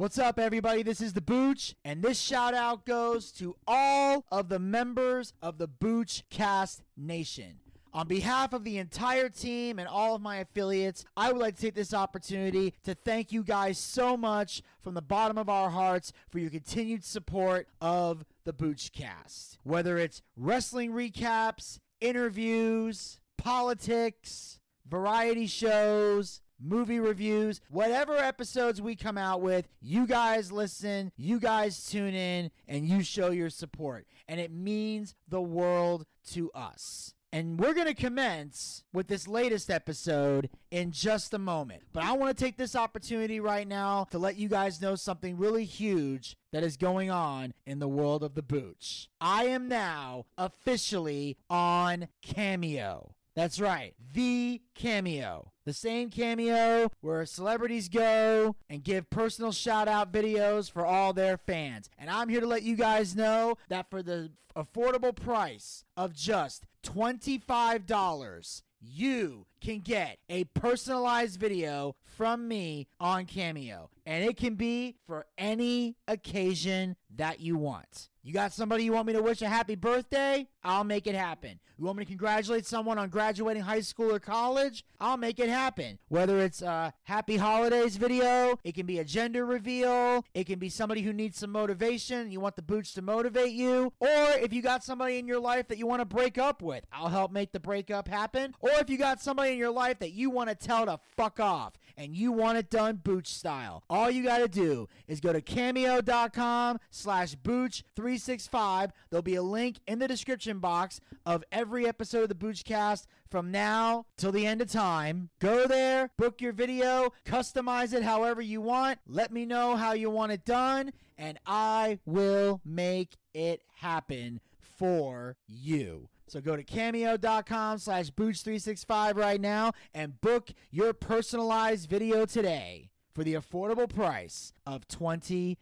What's up, everybody? This is the Booch, and this shout out goes to all of the members of the Booch Cast Nation. On behalf of the entire team and all of my affiliates, I would like to take this opportunity to thank you guys so much from the bottom of our hearts for your continued support of the Boochcast. Whether it's wrestling recaps, interviews, politics, variety shows, movie reviews, whatever episodes we come out with, you guys listen, you guys tune in, and you show your support. And it means the world to us. And we're going to commence with this latest episode in just a moment. But I want to take this opportunity right now to let you guys know something really huge that is going on in the world of the Booch. I am now officially on Cameo. That's right, the Cameo. The same Cameo where celebrities go and give personal shout out videos for all their fans. And I'm here to let you guys know that for the affordable price of just $25, you can get a personalized video from me on Cameo. And it can be for any occasion that you want. You got somebody you want me to wish a happy birthday? I'll make it happen. You want me to congratulate someone on graduating high school or college? I'll make it happen. Whether it's a happy holidays video, it can be a gender reveal, it can be somebody who needs some motivation, you want the Booch to motivate you, or if you got somebody in your life that you want to break up with, I'll help make the breakup happen. Or if you got somebody in your life that you want to tell to fuck off and you want it done booch style, all you got to do is go to cameo.com slash booch365. There'll be a link in the description box of every episode of the Boochcast from now till the end of time. Go there, book your video, customize it however you want. Let me know how you want it done, and I will make it happen for you. So go to cameo.com slash booch365 right now and book your personalized video today for the affordable price of $25.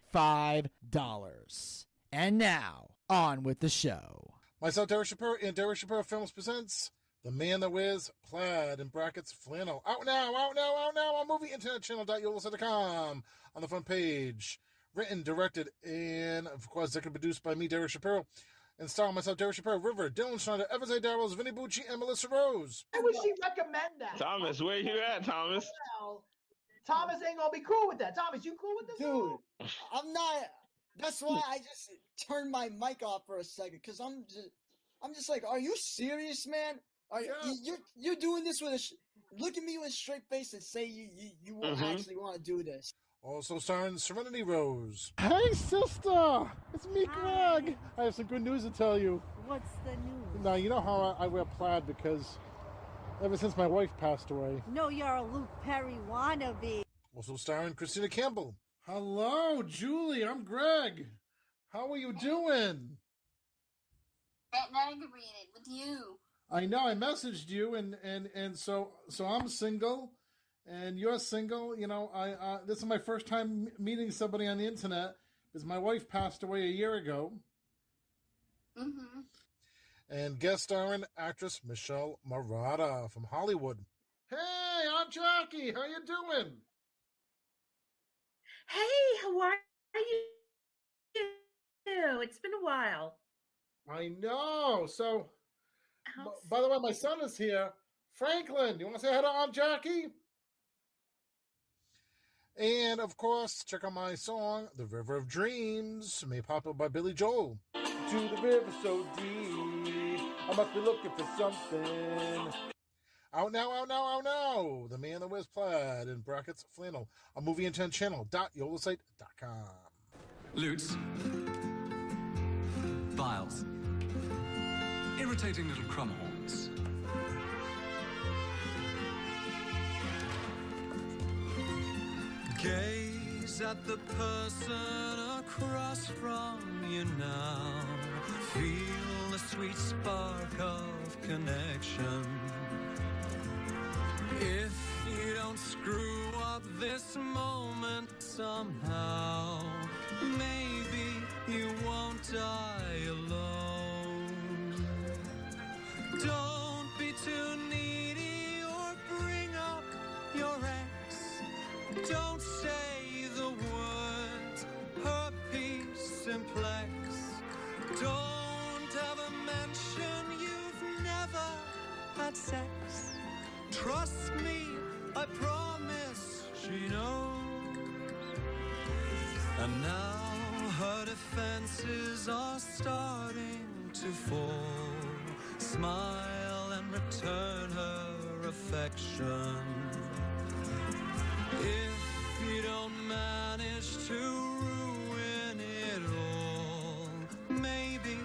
And now, on with the show. Myself, Derek Shapiro, and Derek Shapiro Films presents The Man That Wears Plaid in brackets flannel. Out now, out now, out now on movie internet channel.yolasite.com on the front page. Written, directed, and of course, executive produced by me, Derek Shapiro. And starring myself, Derek Shapiro, River, Dylan Schneider, Evans A. Darrells, Vinny Bucci, and Melissa Rose. Why would she recommend that? Thomas, where you at, Thomas? Well, Thomas ain't gonna be cool with that. Thomas, you cool with this? Dude, I'm not. That's why I just turned my mic off for a second because I'm just, I'm just like, are you serious, man? Are you Yeah. you're you're doing this with a sh- look at me with a straight face and say you you, you won't Mhm. actually want to do this? Also starring Serenity Rose. Hey, sister! It's me, Greg. I have some good news to tell you. What's the news? Now, you know how I, I wear plaid because ever since my wife passed away. No, you're a Luke Perry wannabe. Also starring Christina Campbell. Hello, Julie. I'm Greg. How are you doing? Getting aggravated with you. I know I messaged you, and and and so so I'm single, and you're single. You know, I uh, this is my first time meeting somebody on the internet because my wife passed away a year ago. Mm-hmm. And guest starring actress Michelle Murata from Hollywood. Hey, I'm Jackie, how you doing? Hey, how are you? It's been a while. I know. So, b- by the way, my son is here. Franklin, you want to say hi to Aunt Jackie? And of course, check out my song, The River of Dreams, made popular by Billy Joel. To the river so deep, I must be looking for something. Out now, out now, out now. The Man That Wears Plaid in brackets flannel. A movie intent channel dot yolasite.com. Lutes. Vials. Irritating little crumhorns. Gaze at the person across from you now. Feel the sweet spark of connection. If you don't screw up this moment somehow, maybe you won't die alone. Don't Don't say the words herpes simplex. Don't ever mention you've never had sex. Trust me, I promise she knows. And now her defenses are starting to fall. Smile and return her affection. If you don't manage to ruin it all, maybe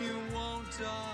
you won't die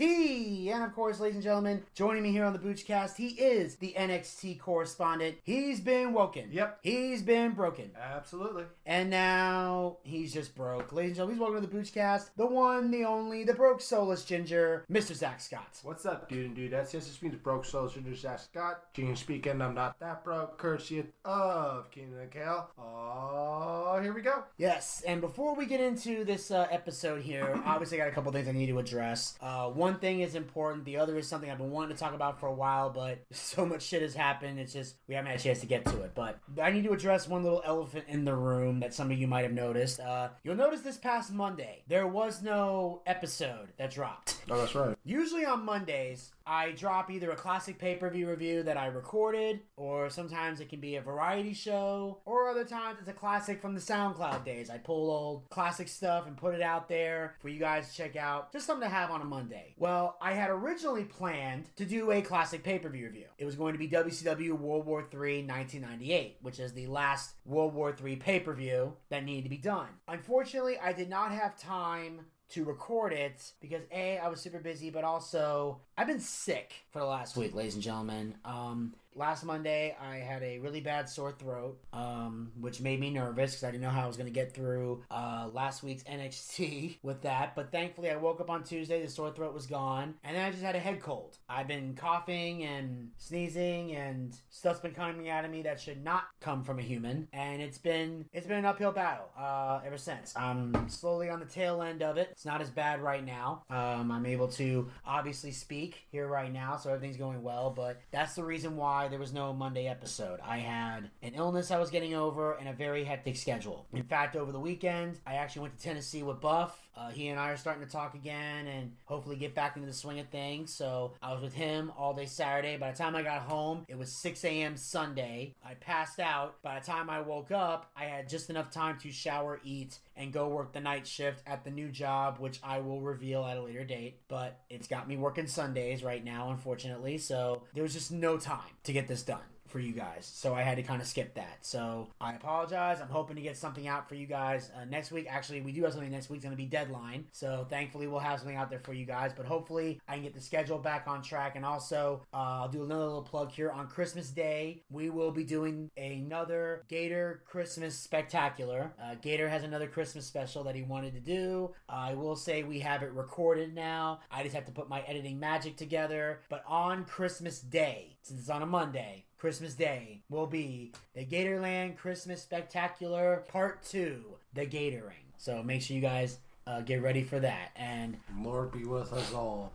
And of course, ladies and gentlemen, joining me here on the Boochcast, he is the NXT correspondent. He's been woken. Yep. He's been broken. Absolutely. And now he's just broke. Ladies and gentlemen, please welcome to the Boochcast, the one, the only, the broke soulless ginger, Mr. Zack Scott. What's up, dude and dudettes? Yes, this means broke souls from Zack Scott. Gene speaking. I'm not that broke. Courtesy of Kenan and Kel. Oh, here we go. Yes, and before we get into this uh, episode here, obviously I got a couple things I need to address. Uh, one thing is important, the other is something I've been wanting to talk about for a while, but so much shit has happened, it's just we haven't had a chance to get to it. But I need to address one little elephant in the room that some of you might have noticed. Uh, you'll notice this past Monday, there was no episode that dropped. Oh, that's right. Usually on Mondays, I drop either a classic pay per view review that I recorded, or sometimes it can be a variety show, or other times it's a classic from the SoundCloud days. I pull old classic stuff and put it out there for you guys to check out. Just something to have on a Monday. Well, I had originally planned to do a classic pay per view review. It was going to be WCW World War III 1998, which is the last World War III pay per view that needed to be done. Unfortunately, I did not have time to record it because a I was super busy, but also I've been sick for the last week, ladies and gentlemen. Um, last Monday I had a really bad sore throat, um, which made me nervous because I didn't know how I was going to get through uh, last week's NXT with that. But thankfully, I woke up on Tuesday, the sore throat was gone, and then I just had a head cold. I've been coughing and sneezing, and stuff's been coming out of me that should not come from a human, and it's been it's been an uphill battle uh, ever since. I'm slowly on the tail end of it. It's not as bad right now. Um, I'm able to obviously speak here right now, so everything's going well. But that's the reason why there was no Monday episode. I had an illness I was getting over and a very hectic schedule. In fact, over the weekend, I actually went to Tennessee with Buff. Uh, he and I are starting to talk again and hopefully get back into the swing of things. So I was with him all day Saturday. By the time I got home, it was 6 a.m. Sunday. I passed out. By the time I woke up, I had just enough time to shower, eat, and go work the night shift at the new job, which I will reveal at a later date. But it's got me working Sundays right now, unfortunately. So there was just no time to get this done for you guys. So I had to kind of skip that. So I apologize. I'm hoping to get something out for you guys uh, next week. Actually, we do have something next week. It's going to be deadline. So thankfully, we'll have something out there for you guys. But hopefully, I can get the schedule back on track. And also, uh, I'll do another little plug here. On Christmas Day, we will be doing another Gator Christmas Spectacular. Uh, Gator has another Christmas special that he wanted to do. I will say we have it recorded now. I just have to put my editing magic together. But on Christmas Day, since it's on a Monday, Christmas Day will be the Gatorland Christmas Spectacular Part 2, The Gatoring. So make sure you guys uh, get ready for that. And Lord be with us all.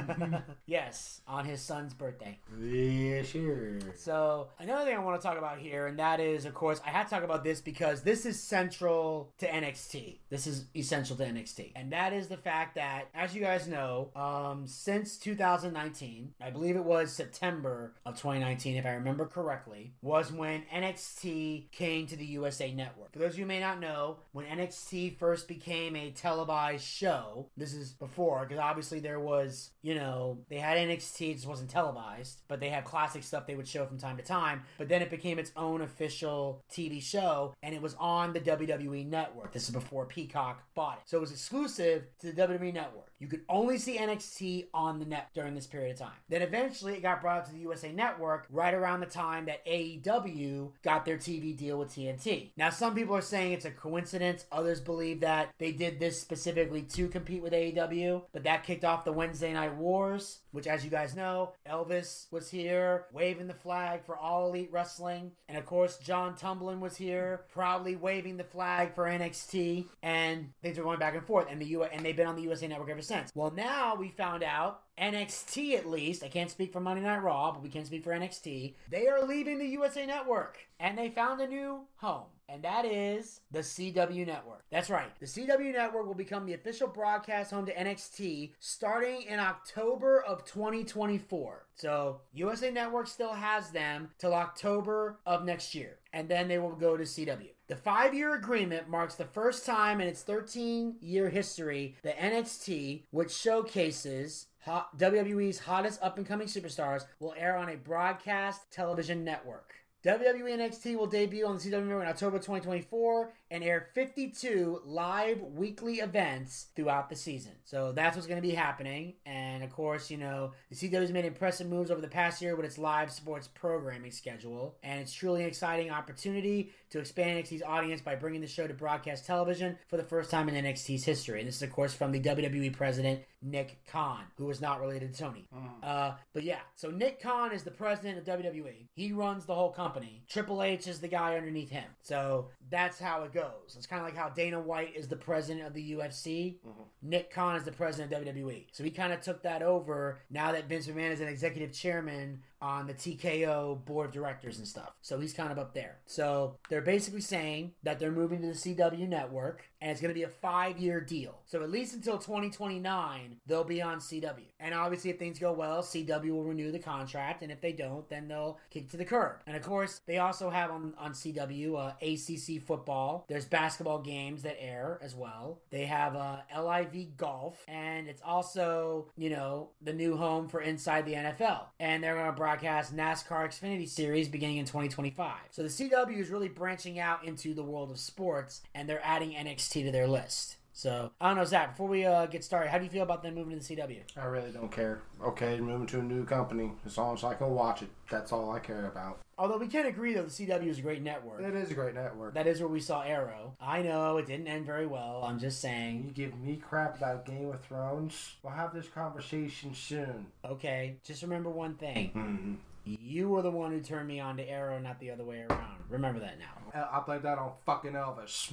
yes, on his son's birthday. Yeah, sure. So another thing I want to talk about here, and that is, of course, I had to talk about this because this is central to NXT. This is essential to NXT, and that is the fact that, as you guys know, um, since 2019, I believe it was September of 2019, if I remember correctly, was when NXT came to the USA Network. For those of you who may not know, when NXT first became a televised show, this is before, because obviously there was, you know, they had NXT, it just wasn't televised, but they had classic stuff they would show from time to time. But then it became its own official TV show, and it was on the WWE Network. This is before Peacock bought it. So it was exclusive to the WWE Network. You could only see NXT on the net during this period of time. Then eventually it got brought up to the USA Network right around the time that AEW got their TV deal with TNT. Now, some people are saying it's a coincidence. Others believe that they did this specifically to compete with AEW, but that kicked off the Wednesday Night Wars, which, as you guys know, Elvis was here waving the flag for All Elite Wrestling. And of course, John Tumblin was here proudly waving the flag for NXT. And things were going back and forth. And, the U- and they've been on the USA Network ever since. Well, now we found out NXT at least, I can't speak for Monday Night Raw, but we can speak for NXT. They are leaving the USA Network and they found a new home. And that is the CW Network. That's right. The CW Network will become the official broadcast home to NXT starting in October of 2024. So, USA Network still has them till October of next year. And then they will go to CW. The five year agreement marks the first time in its 13 year history that NXT, which showcases WWE's hottest up and coming superstars, will air on a broadcast television network. WWE NXT will debut on the CW Network in October 2024 and air 52 live weekly events throughout the season. So that's what's going to be happening. And of course, you know, the CW's made impressive moves over the past year with its live sports programming schedule. And it's truly an exciting opportunity to expand NXT's audience by bringing the show to broadcast television for the first time in NXT's history. And this is, of course, from the WWE president, Nick Khan, who is not related to Tony. Uh, but yeah, so Nick Khan is the president of WWE. He runs the whole company. Triple H is the guy underneath him. So that's how it goes. It's kind of like how Dana White is the president of the UFC. Mm-hmm. Nick Khan is the president of WWE. So he kind of took that over now that Vince McMahon is an executive chairman on the TKO board of directors and stuff. So he's kind of up there. So they're basically saying that they're moving to the CW network and it's going to be a five year deal. So at least until 2029, they'll be on CW. And obviously, if things go well, CW will renew the contract. And if they don't, then they'll kick to the curb. And of course, they also have on, on CW uh, ACC football. There's basketball games that air as well. They have uh, LIV golf. And it's also, you know, the new home for Inside the NFL. And they're going to broadcast NASCAR Xfinity Series beginning in 2025. So the CW is really branching out into the world of sports and they're adding NXT to their list. So I don't know, Zack. Before we uh, get started, how do you feel about them moving to the CW? I really don't care. Okay, moving to a new company. As long as I can watch it, that's all I care about. Although we can't agree though, the CW is a great network. It is a great network. That is where we saw Arrow. I know it didn't end very well. I'm just saying. You give me crap about Game of Thrones. We'll have this conversation soon. Okay, just remember one thing. Mm-hmm. You were the one who turned me on to Arrow, not the other way around. Remember that now. I played that on fucking Elvis.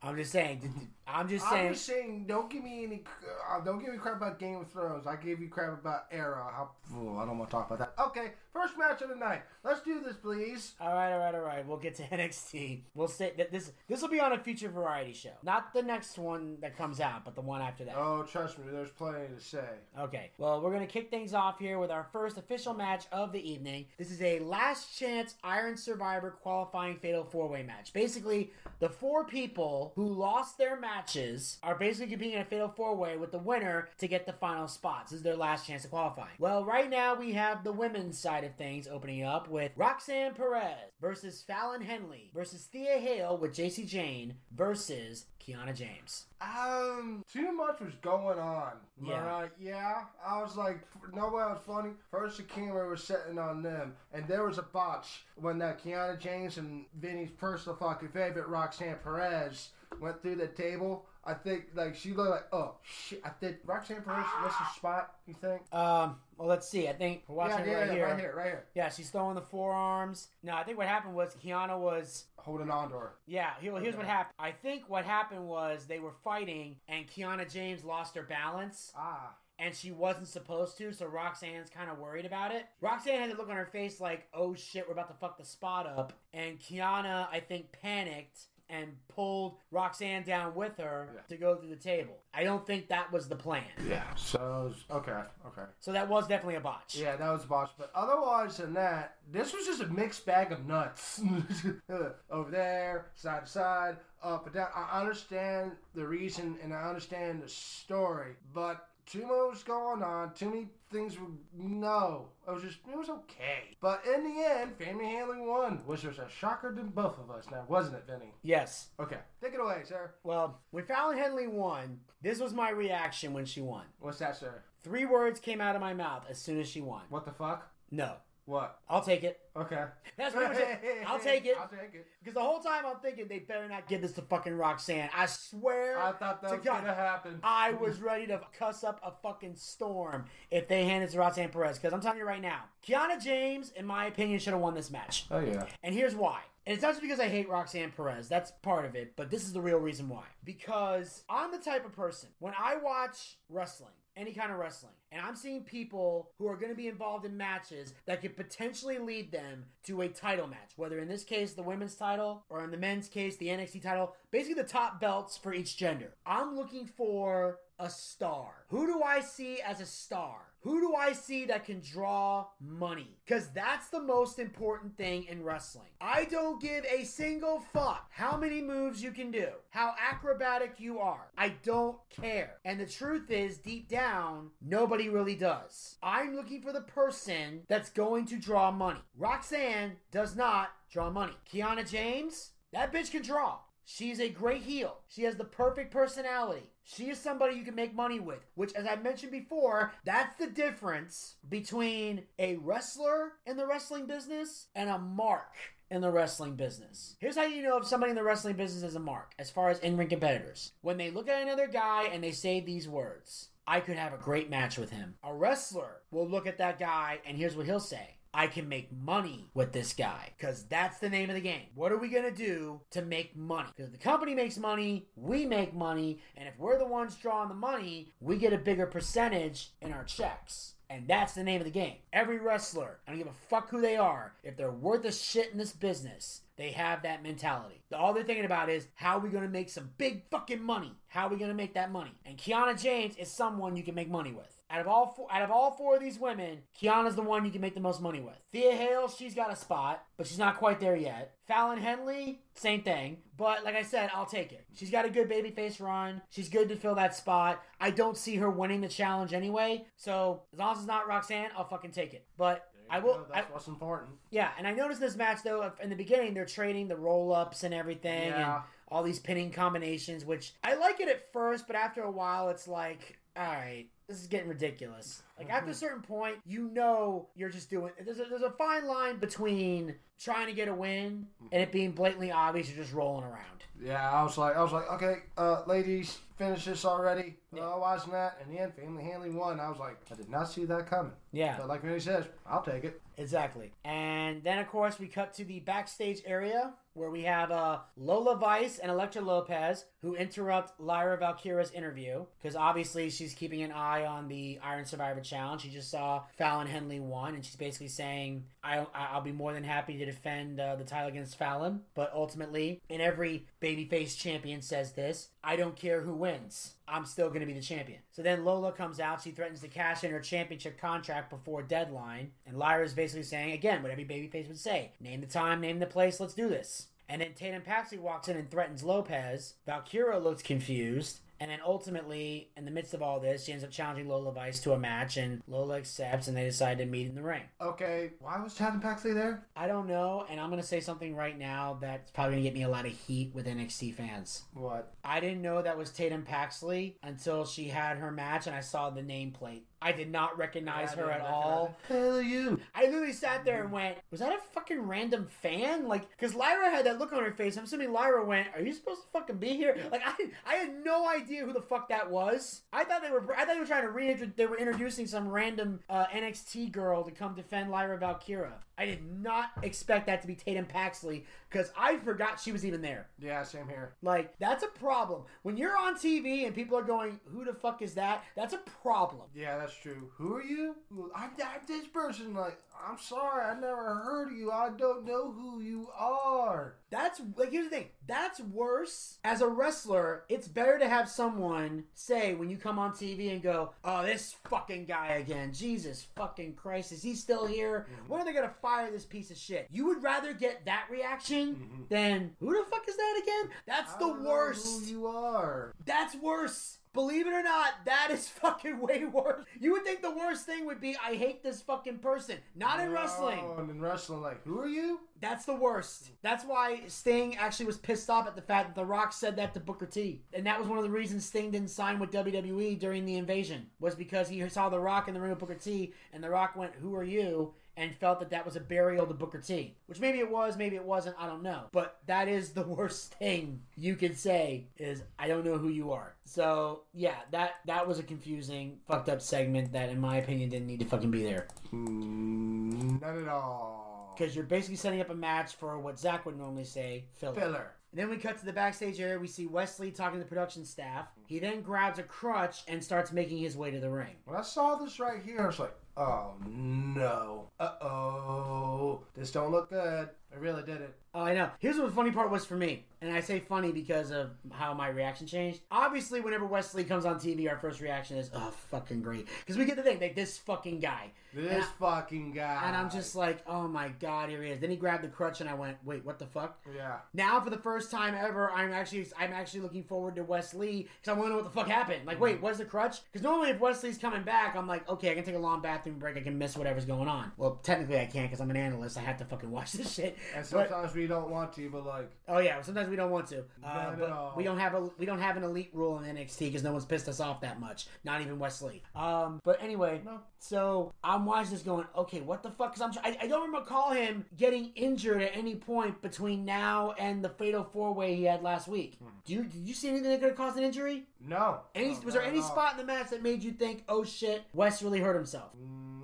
I'm just saying. I'm just saying. I'm just saying, don't give me any. Uh, don't give me crap about Game of Thrones. I gave you crap about Arrow. How, oh, I don't want to talk about that. Okay, first match of the night. Let's do this, please. All right, all right, all right. We'll get to NXT. We'll say that this this will be on a future variety show, not the next one that comes out, but the one after that. Oh, trust me, there's plenty to say. Okay, well, we're going to kick things off here with our first official match of the evening. This is a last chance Iron Survivor qualifying fatal four way match. Basically, the four people who lost their matches are basically competing in a fatal four way with the winner to get the final spots. This is their last chance to qualify. Well, right now we have the women's side of things opening up with Roxanne Perez versus Fallon Henley versus Thea Hail with Jacy Jayne versus Kiana James. Um, too much was going on. Yeah. Yeah. yeah. I was like, no way I was funny. First, the camera was sitting on them, and there was a botch when that Kiana James and Vinny's personal fucking favorite, Roxanne Perez, went through the table. I think, like, she looked like, oh, shit. I think Roxanne Perez missed her spot, you think? Um, well, let's see. I think we're watching yeah, yeah, right yeah, here. right here, right here. Yeah, she's throwing the forearms. No, I think what happened was Kiana was. Holding on to her. Yeah, here- here's what happened. I think what happened was they were fighting, and Kiana James lost her balance. Ah. And she wasn't supposed to, so Roxanne's kind of worried about it. Roxanne had a look on her face like, oh shit, we're about to fuck the spot up. And Kiana, I think, panicked and pulled Roxanne down with her Yeah. to go through the table. I don't think that was the plan. Yeah. So, okay, okay. So that was definitely a botch. Yeah, that was a botch. But otherwise than that, this was just a mixed bag of nuts. Over there, side to side, up and down. I understand the reason and I understand the story, but too much going on. Too many things were no. It was just it was okay. But in the end, Fallon Henley won, which was a shocker to both of us. Now, wasn't it, Vinny? Yes. Okay, take it away, sir. Well, when Fallon Henley won, this was my reaction when she won. What's that, sir? Three words came out of my mouth as soon as she won. What the fuck? No. What? I'll take it. Okay. That's pretty much it. I'll take it. I'll take it. Because the whole time I'm thinking they better not give this to fucking Roxanne. I swear. I thought that was God, gonna happen. I was ready to cuss up a fucking storm if they handed it to Roxanne Perez. Because I'm telling you right now, Kiana James, in my opinion, should have won this match. Oh yeah. And here's why. And it's not just because I hate Roxanne Perez. That's part of it. But this is the real reason why. Because I'm the type of person, when I watch wrestling, any kind of wrestling, and I'm seeing people who are going to be involved in matches that could potentially lead them to a title match, whether in this case the women's title or in the men's case the NXT title, basically the top belts for each gender. I'm looking for a star. Who do I see as a star? Who do I see that can draw money? Because that's the most important thing in wrestling. I don't give a single fuck how many moves you can do, how acrobatic you are. I don't care. And the truth is, deep down, nobody really does. I'm looking for the person that's going to draw money. Roxanne does not draw money. Kiana James, that bitch can draw. She's a great heel. She has the perfect personality. She is somebody you can make money with, which, as I mentioned before, that's the difference between a wrestler in the wrestling business and a mark in the wrestling business. Here's how you know if somebody in the wrestling business is a mark, as far as in ring competitors. When they look at another guy and they say these words I could have a great match with him. A wrestler will look at that guy and here's what he'll say I can make money with this guy because that's the name of the game. What are we going to do to make money? Because the company makes money, we make money, and if we're the ones drawing the money, we get a bigger percentage in our checks. And that's the name of the game. Every wrestler, I don't give a fuck who they are, if they're worth a shit in this business, they have that mentality. All they're thinking about is how are we going to make some big fucking money? How are we going to make that money? And Kiana James is someone you can make money with. Out of all four, out of all four of these women, Kiana's the one you can make the most money with. Thea Hail, she's got a spot, but she's not quite there yet. Fallon Henley, same thing. But like I said, I'll take it. She's got a good babyface run. She's good to fill that spot. I don't see her winning the challenge anyway. So as long as it's not Roxanne, I'll fucking take it. But I will. That's I- what's important. yeah, and I noticed this match though. In the beginning, they're trading the roll ups and everything, Yeah. and all these pinning combinations. Which I like it at first, but after a while, it's like, all right, this is getting ridiculous. Like after a certain point, you know you're just doing. There's a, there's a fine line between trying to get a win and it being blatantly obvious you're just rolling around. Yeah, I was like, I was like, okay, uh, ladies, finish this already. Uh, watching that, and the end, Fallon Henley won. I was like, I did not see that coming. Yeah. But like Vinny says, I'll take it. Exactly. And then, of course, we cut to the backstage area where we have uh, Lola Vice and Elektra Lopez who interrupt Lyra Valkyria's interview because obviously she's keeping an eye on the Iron Survivor Challenge. She just saw Fallon Henley won, and she's basically saying, I, I'll be more than happy to defend uh, the title against Fallon. But ultimately, and every babyface champion says this, I don't care who wins. I'm still going to be the champion. So then Lola comes out. She threatens to cash in her championship contract before deadline. And Lyra's basically saying, again, what every babyface would say name the time, name the place, let's do this. And then Tatum Paxley walks in and threatens Lopez. Valkyria looks confused. And then ultimately, in the midst of all this, she ends up challenging Lola Vice to a match, and Lola accepts, and they decide to meet in the ring. Okay, why was Chad Paxley there? I don't know, and I'm gonna say something right now that's probably gonna get me a lot of heat with NXT fans. What? I didn't know that was Tatum Paxley until she had her match and I saw the nameplate. I did not recognize Yeah, her at all. Hell you? I literally sat there and went, "Was that a fucking random fan?" Like, because Lyra had that look on her face. I'm assuming Lyra went, "Are you supposed to fucking be here?" Like, I, I had no idea who the fuck that was. I thought they were, I thought they were trying to reintroduce. They were introducing some random uh, NXT girl to come defend Lyra Valkyria. I did not expect that to be Tatum Paxley because I forgot she was even there. Yeah, same here. Like, that's a problem. When you're on TV and people are going, who the fuck is that? That's a problem. Yeah, that's true. Who are you? I'm, I'm this person. Like, I'm sorry, I never heard of you. I don't know who you are. That's, like, here's the thing. That's worse. As a wrestler, it's better to have someone say when you come on TV and go, oh, this fucking guy again. Jesus fucking Christ. Is he still here? Mm-hmm. When are they to fire this piece of shit? You would rather get that reaction mm-hmm. than, who the fuck is that again? That's I the worst. Who you are? That's worse. Believe it or not, that is fucking way worse. You would think the worst thing would be I hate this fucking person. Not in wrestling. No, and in wrestling, like, who are you? That's the worst. That's why Sting actually was pissed off at the fact that The Rock said that to Booker T. And that was one of the reasons Sting didn't sign with WWE during the invasion, was because he saw The Rock in the ring with Booker T, and The Rock went, Who are you? And felt that that was a burial to Booker T. Which maybe it was, maybe it wasn't, I don't know. But that is the worst thing you could say is I don't know who you are. So yeah, that that was a confusing, fucked up segment that in my opinion didn't need to fucking be there. Mm, not at all. Because you're basically setting up a match for what Zack would normally say, filler. Filler. And then we cut to the backstage area. We see Wesley talking to the production staff. He then grabs a crutch and starts making his way to the ring. When I saw this right here, I was like, oh no. Uh oh. This don't look good. I really did it. Oh, I know. Here's what the funny part was for me. And I say funny because of how my reaction changed. Obviously, whenever Wesley comes on TV, our first reaction is, oh, fucking great. Because we get to think, like, this fucking guy. This And fucking guy. And I'm just like, oh my god, here he is. Then he grabbed the crutch, and I went, wait, what the fuck? Yeah. Now, for the first time ever, I'm actually I'm actually looking forward to Wesley because I want to know what the fuck happened. Like, wait, mm-hmm. what's the crutch? Because normally, if Wesley's coming back, I'm like, okay, I can take a long bathroom break. I can miss whatever's going on. Well, technically, I can't because I'm an analyst. I have to fucking watch this shit. And But- sometimes we don't want to, but like, Oh yeah, sometimes we don't want to, uh, but all. we don't have a we don't have an elite rule in NXT because no one's pissed us off that much, not even Wesley. Um, but anyway, so I'm watching this going, okay, what the fuck? Because I'm I, I don't recall him getting injured at any point between now and the fatal four way he had last week. Hmm. Do you did you see anything that could have caused an injury? no. Any No, was there any spot in the match that made you think, oh shit, Wes really hurt himself?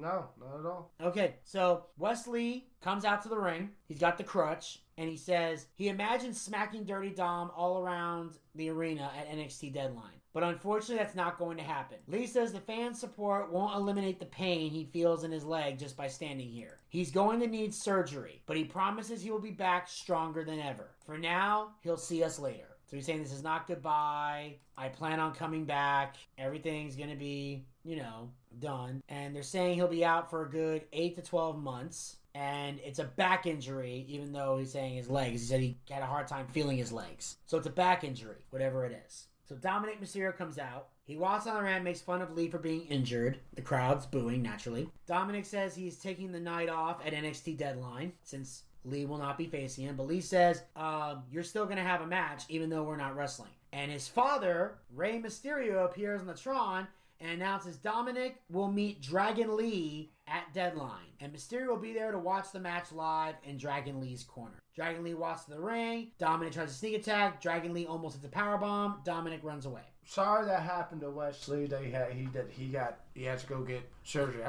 No, not at all. Okay, so Wesley comes out to the ring. He's got the crutch, and he says he imagines smacking Dirty Dom all around the arena at NXT Deadline. But unfortunately, that's not going to happen. Lee says the fan support won't eliminate the pain he feels in his leg just by standing here. He's going to need surgery, but he promises he will be back stronger than ever. For now, he'll see us later. So he's saying this is not goodbye. I plan on coming back. Everything's going to be, you know, done. And they're saying he'll be out for a good 8 to 12 months. And it's a back injury, even though he's saying his legs. He said he had a hard time feeling his legs. So it's a back injury, whatever it is. So Dominik Mysterio comes out. He walks on the ramp, makes fun of Lee for being injured. The crowd's booing, naturally. Dominik says he's taking the night off at NXT Deadline since Lee will not be facing him. But Lee says, um, You're still going to have a match, even though we're not wrestling. And his father, Rey Mysterio, appears on the Tron and announces Dominik will meet Dragon Lee at Deadline. And Mysterio will be there to watch the match live in Dragon Lee's corner. Dragon Lee walks to the ring. Dominik tries to sneak attack. Dragon Lee almost hits a powerbomb. Dominik runs away. Sorry that happened to Wesley. That he had, he did, he got, he had to go get surgery.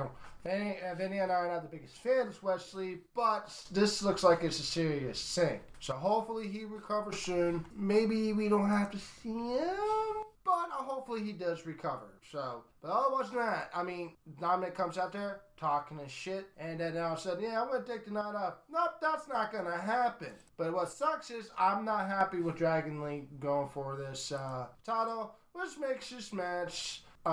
Vinny, Vinny and I are not the biggest fans of Wesley, but this looks like it's a serious thing. So hopefully he recovers soon. Maybe we don't have to see him, but uh, hopefully he does recover. So, but otherwise than that, I mean, Dominik comes out there talking his shit, and then all of a sudden, yeah, I'm gonna take the night off. Nope, that's not gonna happen. But what sucks is I'm not happy with Dragon Lee going for this uh, title, which makes this match. Uh,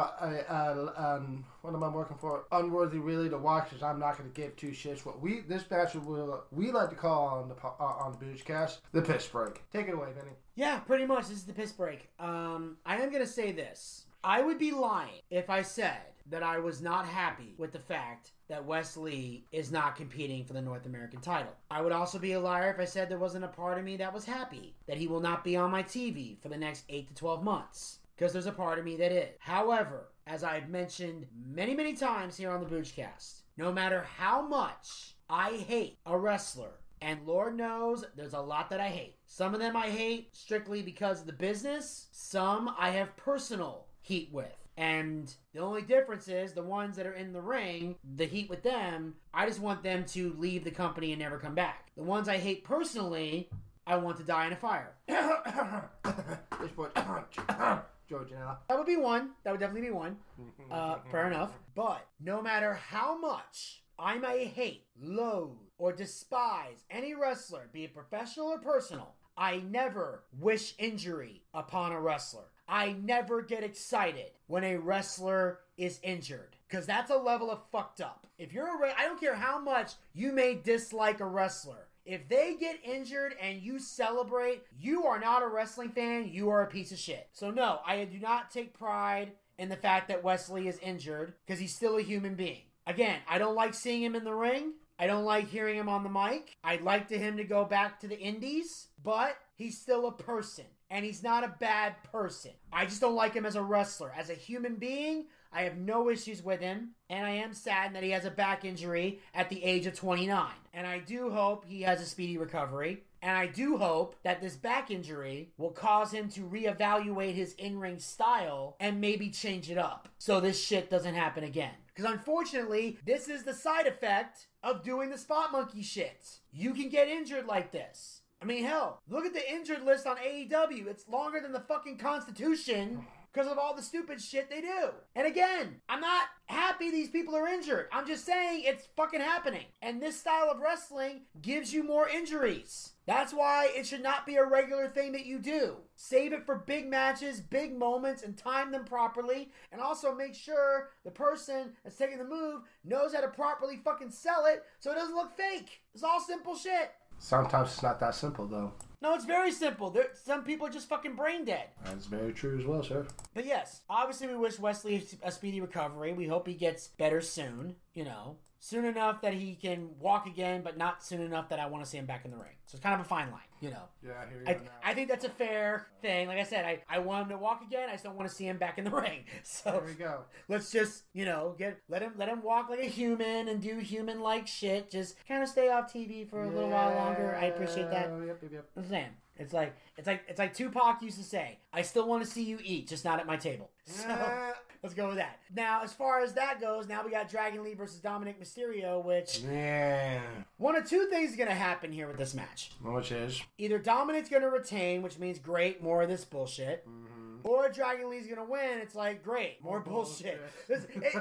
uh, um, what am I working for? Unworthy, really, to watch. Because I'm not going to give two shits. What we this match will we like to call on the uh, on the Boochcast the piss break. Take it away, Vinny. Yeah, pretty much. This is the piss break. Um, I am gonna say this. I would be lying if I said that I was not happy with the fact that Wesley is not competing for the North American title. I would also be a liar if I said there wasn't a part of me that was happy that he will not be on my TV for the next 8 to 12 months. Because there's a part of me that is. However, as I've mentioned many, many times here on the Boochcast, no matter how much I hate a wrestler and Lord knows there's a lot that I hate. Some of them I hate strictly because of the business, some I have personal heat with. And the only difference is the ones that are in the ring, the heat with them, I just want them to leave the company and never come back. The ones I hate personally, I want to die in a fire. Boy, That would be one. That would definitely be one. Uh, fair enough. But no matter how much I may hate, loathe, or despise any wrestler, be it professional or personal, I never wish injury upon a wrestler. I never get excited when a wrestler is injured. Because that's a level of fucked up. If you're a, re- I don't care how much you may dislike a wrestler. If they get injured and you celebrate, you are not a wrestling fan. You are a piece of shit. So no, I do not take pride in the fact that Wesley is injured because he's still a human being. Again, I don't like seeing him in the ring. I don't like hearing him on the mic. I'd like to him to go back to the indies, but he's still a person and he's not a bad person. I just don't like him as a wrestler. As a human being, I have no issues with him, and I am saddened that he has a back injury at the age of 29. And I do hope he has a speedy recovery. And I do hope that this back injury will cause him to reevaluate his in ring style and maybe change it up so this shit doesn't happen again. Because unfortunately, this is the side effect of doing the spot monkey shit. You can get injured like this. I mean, hell, look at the injured list on AEW. It's longer than the fucking Constitution because of all the stupid shit they do. And again, I'm not happy these people are injured. I'm just saying it's fucking happening. And this style of wrestling gives you more injuries. That's why it should not be a regular thing that you do. Save it for big matches, big moments, and time them properly. And also make sure the person that's taking the move knows how to properly fucking sell it so it doesn't look fake. It's all simple shit. Sometimes it's not that simple, though. No, it's very simple. There, some people are just fucking brain dead. That's very true as well, sir. But yes, obviously we wish Wesley a speedy recovery. We hope he gets better soon, you know. Soon enough that he can walk again, but not soon enough that I want to see him back in the ring. So it's kind of a fine line, you know. Yeah, I hear you I. I think that's a fair thing. Like I said, I, I want him to walk again. I just don't want to see him back in the ring. So There we go. let's just you know get let him let him walk like a human and do human like shit. Just kind of stay off TV for a little while longer. I appreciate that. Yeah, Yep, yep, yep. I'm saying it's like it's like it's like Tupac used to say, "I still want to see you eat, just not at my table." So Yeah. Let's go with that. Now, as far as that goes, now we got Dragon Lee versus Dominik Mysterio, which Yeah. one of two things is gonna happen here with this match. Which is? Either Dominik's gonna retain, which means great, more of this bullshit. Mm-hmm. Or Dragon Lee's gonna win. It's like great, more bullshit. This- it-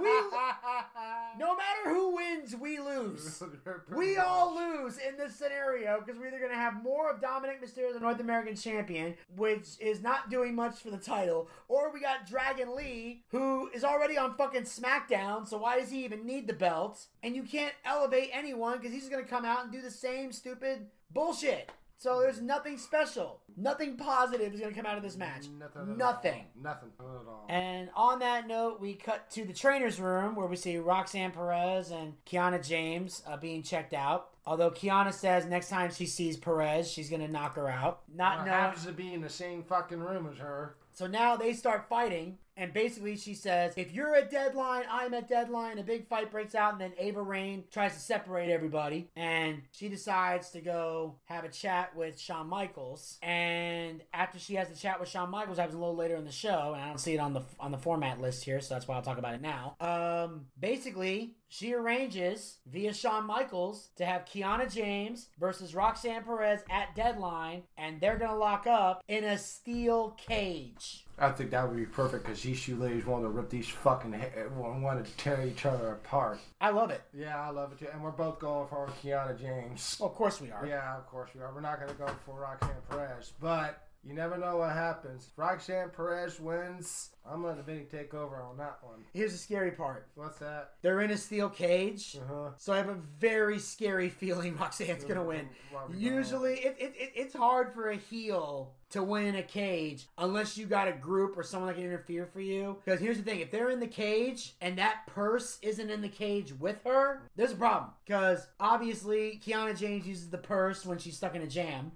we, no matter who wins, we lose. We all lose in this scenario because we're either to have more of Dominik Mysterio, the North American champion, which is not doing much for the title, or we got Dragon Lee, who is already on fucking SmackDown, so why does he even need the belt? And you can't elevate anyone because he's to come out and do the same stupid bullshit. So there's nothing special, nothing positive is going to come out of this match. Nothing. Nothing. Nothing at all. And on that note, we cut to the trainer's room where we see Roxanne Perez and Kiana James uh, being checked out. Although Kiana says next time she sees Perez, she's gonna knock her out. Not Well, knowing. happens to be in the same fucking room as her. So now they start fighting, and basically she says, "If you're a deadline, I'm a deadline." A big fight breaks out, and then Ava Raine tries to separate everybody, and she decides to go have a chat with Shawn Michaels. And after she has the chat with Shawn Michaels, happens a little later in the show, and I don't see it on the on the format list here, so that's why I'll talk about it now. Um, basically. She arranges via Shawn Michaels to have Kiana James versus Roxanne Perez at deadline, and they're gonna lock up in a steel cage. I think that would be perfect because these two ladies want to rip these fucking he- want to tear each other apart. I love it. Yeah, I love it too. And we're both going for Kiana James. Well, of course we are. Yeah, of course we are. We're not going to go for Roxanne Perez, but you never know what happens. Roxanne Perez wins, I'm letting Vinny take over on that one. Here's the scary part. What's that? They're in a steel cage, Uh-huh. so I have a very scary feeling Roxanne's gonna win. Usually, it, it, it, it's hard for a heel to win in a cage unless you got a group or someone that can interfere for you. Because here's the thing: if they're in the cage and that purse isn't in the cage with her, there's a problem. Because obviously, Kiana James uses the purse when she's stuck in a jam.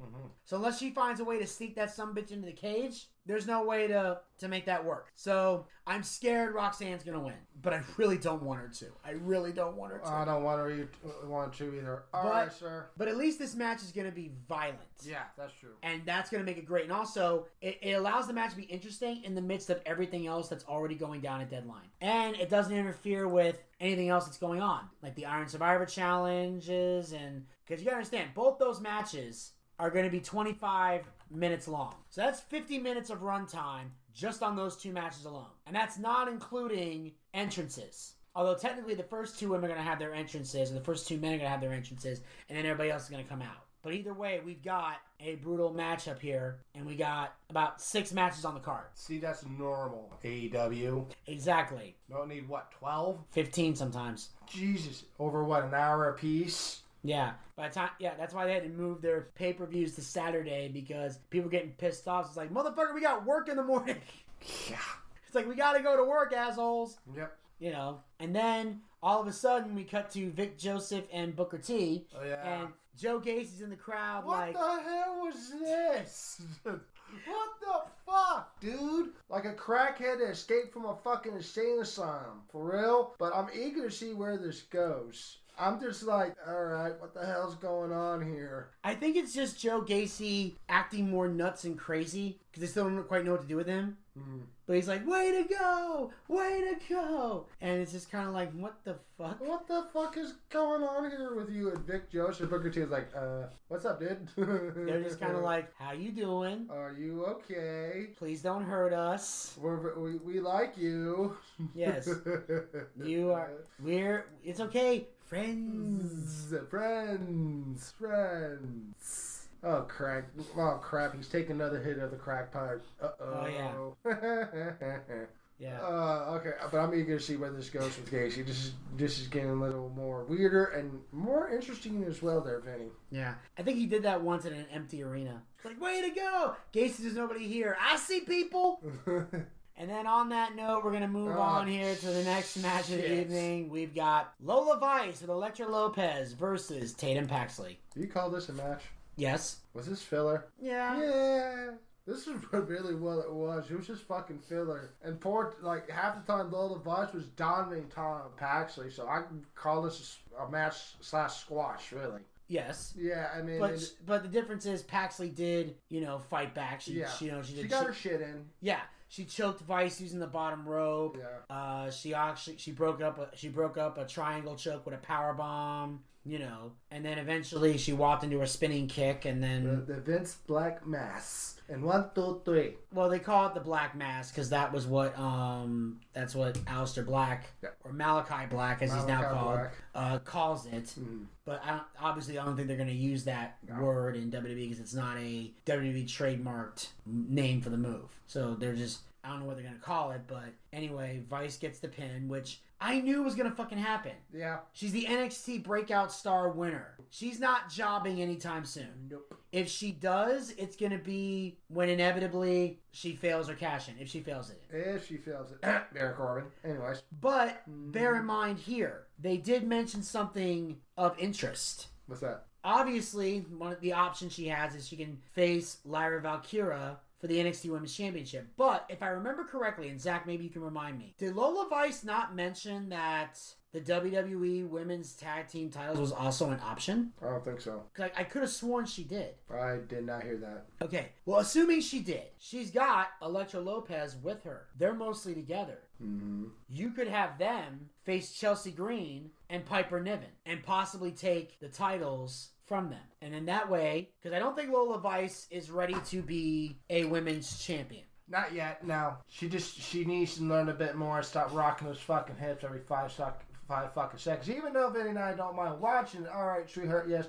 So unless she finds a way to sneak that some bitch into the cage, there's no way to to make that work. So I'm scared Roxanne's gonna win, but I really don't want her to. I really don't want her to. I don't want her to want to either. All but, right, sir. but at least this match is gonna be violent. Yeah, that's true. And that's going to make it great. And also, it, it allows the match to be interesting in the midst of everything else that's already going down at Deadline. And it doesn't interfere with anything else that's going on, like the Iron Survivor challenges. And because you got to understand, both those matches are going to be 25 minutes long. So that's 50 minutes of runtime just on those two matches alone. And that's not including entrances. Although technically the first two women are going to have their entrances, and the first two men are going to have their entrances, and then everybody else is going to come out. But either way, we've got a brutal matchup here, and we got about six matches on the card. See, that's normal. AEW. Exactly. Don't need what, 12? 15 sometimes. Jesus. Over what, an hour apiece? Yeah, by the time, yeah, that's why they had to move their pay per views to Saturday because people getting pissed off. It's like, motherfucker, we got work in the morning. Yeah. It's like we gotta go to work, assholes. Yep. You know, and then all of a sudden we cut to Vic Joseph and Booker T, Oh yeah. and Joe Gacy's in the crowd, what like, the hell was this? what the fuck, dude? Like a crackhead that escaped from a fucking insane asylum. For real? But I'm eager to see where this goes. I'm just like, alright, what the hell's going on here? I think it's just Joe Gacy acting more nuts and crazy because they still don't quite know what to do with him. Hmm. But he's like, way to go, way to go, and it's just kind of like, what the fuck? What the fuck is going on here with you and Vic Joseph? Booker T is like, uh, what's up, dude? They're just kind of like, how you doing? Are you okay? Please don't hurt us. We're, we, we like you. Yes. You are. We're. It's okay. Friends. friends, friends. Oh crack! Oh crap! He's taking another hit of the crack pipe. Uh oh. yeah. Yeah. Uh, okay, but I'm eager to see where this goes with Gacy. This is this is getting a little more weirder and more interesting as well, there, Vinny. Yeah. I think he did that once in an empty arena. It's like, way to go! Gacy, there's nobody here. I see people! And then on that note, we're gonna move Oh, on here to the next match of the evening. We've got Lola Vice with Elektra Lopez versus Tatum Paxley. Do you call this a match? Yes. Was this filler? Yeah. Yeah. This is really what it was. It was just fucking filler. And poor, like, half the time Lola Vice was dominating Tatum Paxley, so I can call this a match slash squash, really. Yes. Yeah, I mean, But it- but the difference is Paxley did you know fight back. She, yeah, she you know she she, did got she- her shit in. Yeah, she choked Vice using the bottom rope. Yeah. Uh, she actually she broke up a she broke up a triangle choke with a power bomb. You know, and then eventually she walked into a spinning kick, and then The, the Vince Black Mass. And one, two, three. well they call it the Black Mass because that was what um that's what Aleister Black Yeah. or Malakai Black as he's now called uh calls it. Mhm. But I don't, obviously, I don't think they're going to use that No. word in WWE because it's not a WWE trademarked name for the move. So they're just, I don't know what they're going to call it. But anyway, Vice gets the pin, which I knew was going to fucking happen. Yeah. She's the NXT Breakout Star winner. She's not jobbing anytime soon. Nope. If she does, it's going to be when inevitably she fails her cash in, if she fails it. If she fails it. Baron Corbin. Anyways. But mm-hmm. bear in mind here, they did mention something of interest. What's that? Obviously, one of the options she has is she can face Lyra Valkyria for the NXT Women's Championship. But if I remember correctly, and Zack, maybe you can remind me, did Lola Vice not mention that the WWE Women's Tag Team titles was also an option? I don't think so. Because I, I could have sworn she did. I did not hear that. Okay, well, assuming she did, she's got Elektra Lopez with her. They're mostly together. Mm-hmm. You could have them face Chelsea Green and Piper Niven and possibly take the titles from them. And then that way, because I don't think Lola Vice is ready to be a women's champion. Not yet. No. She just she needs to learn a bit more and stop rocking those fucking hips every five suck five fucking seconds. Even though Vinny and I don't mind watching, all right, sweetheart, yes,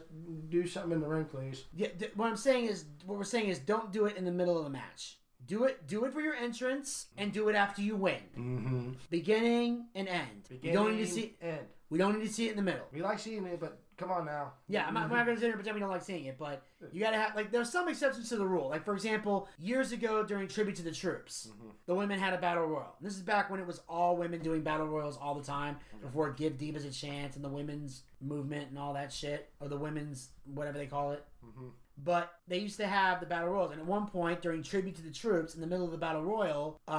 do something in the ring, please. Yeah, th- what I'm saying is, what we're saying is, don't do it in the middle of the match. Do it, do it for your entrance, and do it after you win. Mm-hmm. Beginning and end. we don't need to see. End. We don't need to see it in the middle. We like seeing it, but come on now. Yeah, I'm not, I'm not going to sit here and pretend we don't like seeing it, but you got to have like there's some exceptions to the rule. Like for example, years ago during Tribute to the Troops, the women had a battle royal. This is back when it was all women doing battle royals all the time before Give Divas a Chance and the women's movement and all that shit, or the women's whatever they call it. Mm-hmm. But they used to have the battle royals, and at one point during tribute to the troops, in the middle of the battle royal, uh,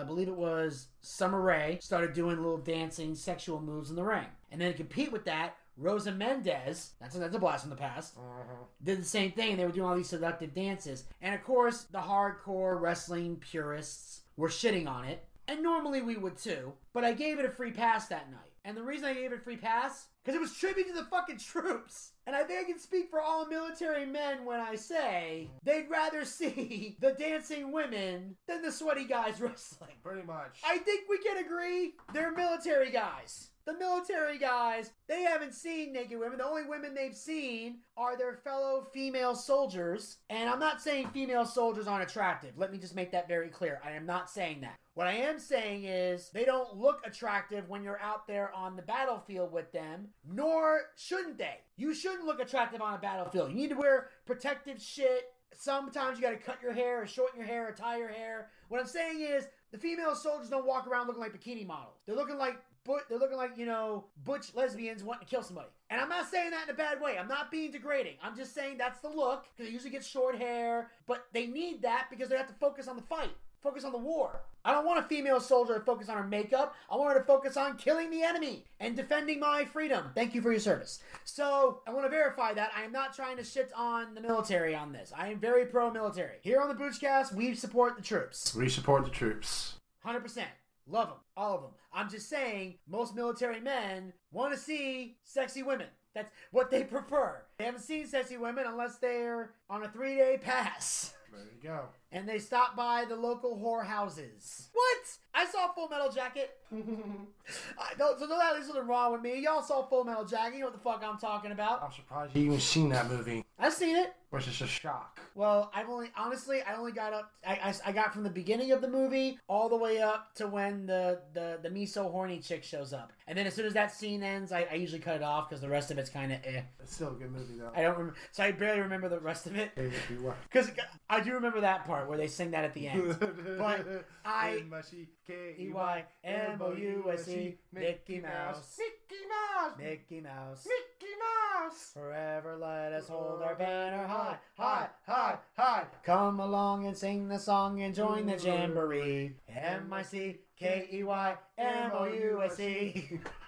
I believe it was Summer Rae started doing little dancing, sexual moves in the ring, and then to compete with that, Rosa Mendez, that's a, that's a blast from the past, Uh-huh. did the same thing. They were doing all these seductive dances, and of course, the hardcore wrestling purists were shitting on it, and normally we would too. But I gave it a free pass that night, and the reason I gave it a free pass because it was tribute to the fucking troops. And I think I can speak for all military men when I say they'd rather see the dancing women than the sweaty guys wrestling. Pretty much. I think we can agree they're military guys. The military guys, they haven't seen naked women. The only women they've seen are their fellow female soldiers. And I'm not saying female soldiers aren't attractive. Let me just make that very clear. I am not saying that. What I am saying is they don't look attractive when you're out there on the battlefield with them, nor shouldn't they. You shouldn't look attractive on a battlefield. You need to wear protective shit. Sometimes you got to cut your hair or shorten your hair or tie your hair. What I'm saying is the female soldiers don't walk around looking like bikini models. They're looking like but they're looking like you know butch lesbians wanting to kill somebody. And I'm not saying that in a bad way. I'm not being degrading. I'm just saying that's the look because they usually get short hair, but they need that because they have to focus on the fight, focus on the war. I don't want a female soldier to focus on her makeup. I want her to focus on killing the enemy and defending my freedom. Thank you for your service. So I want to verify that I am not trying to shit on the military on this. I am very pro-military. Here on the Boochcast, we support the troops. We support the troops. 100%. Love them. All of them. I'm just saying, most military men want to see sexy women. That's what they prefer. They haven't seen sexy women unless they're on a three day pass. There you go. And they stop by the local whorehouses. What? I saw Full Metal Jacket. I, don't, so there's nothing wrong with me. Y'all saw Full Metal Jacket. You know what the fuck I'm talking about. I'm surprised you even seen that movie. I've seen it. Which is a shock. Well, I've only honestly, I only got up. I, I, I got from the beginning of the movie all the way up to when the the the me so horny chick shows up, and then as soon as that scene ends, I, I usually cut it off because the rest of it's kind of eh. It's still a good movie though. I don't remember, so I barely remember the rest of it. Hey, if you were. Because I do remember that part where they sing that at the end. but I E Y M O U S E Mickey Mouse Mickey Mouse. Mickey Mouse Mickey Mouse. Forever let us hold our banner high, high, high, high. Come along and sing the song and join the jamboree. M I C K E Y M O U S E.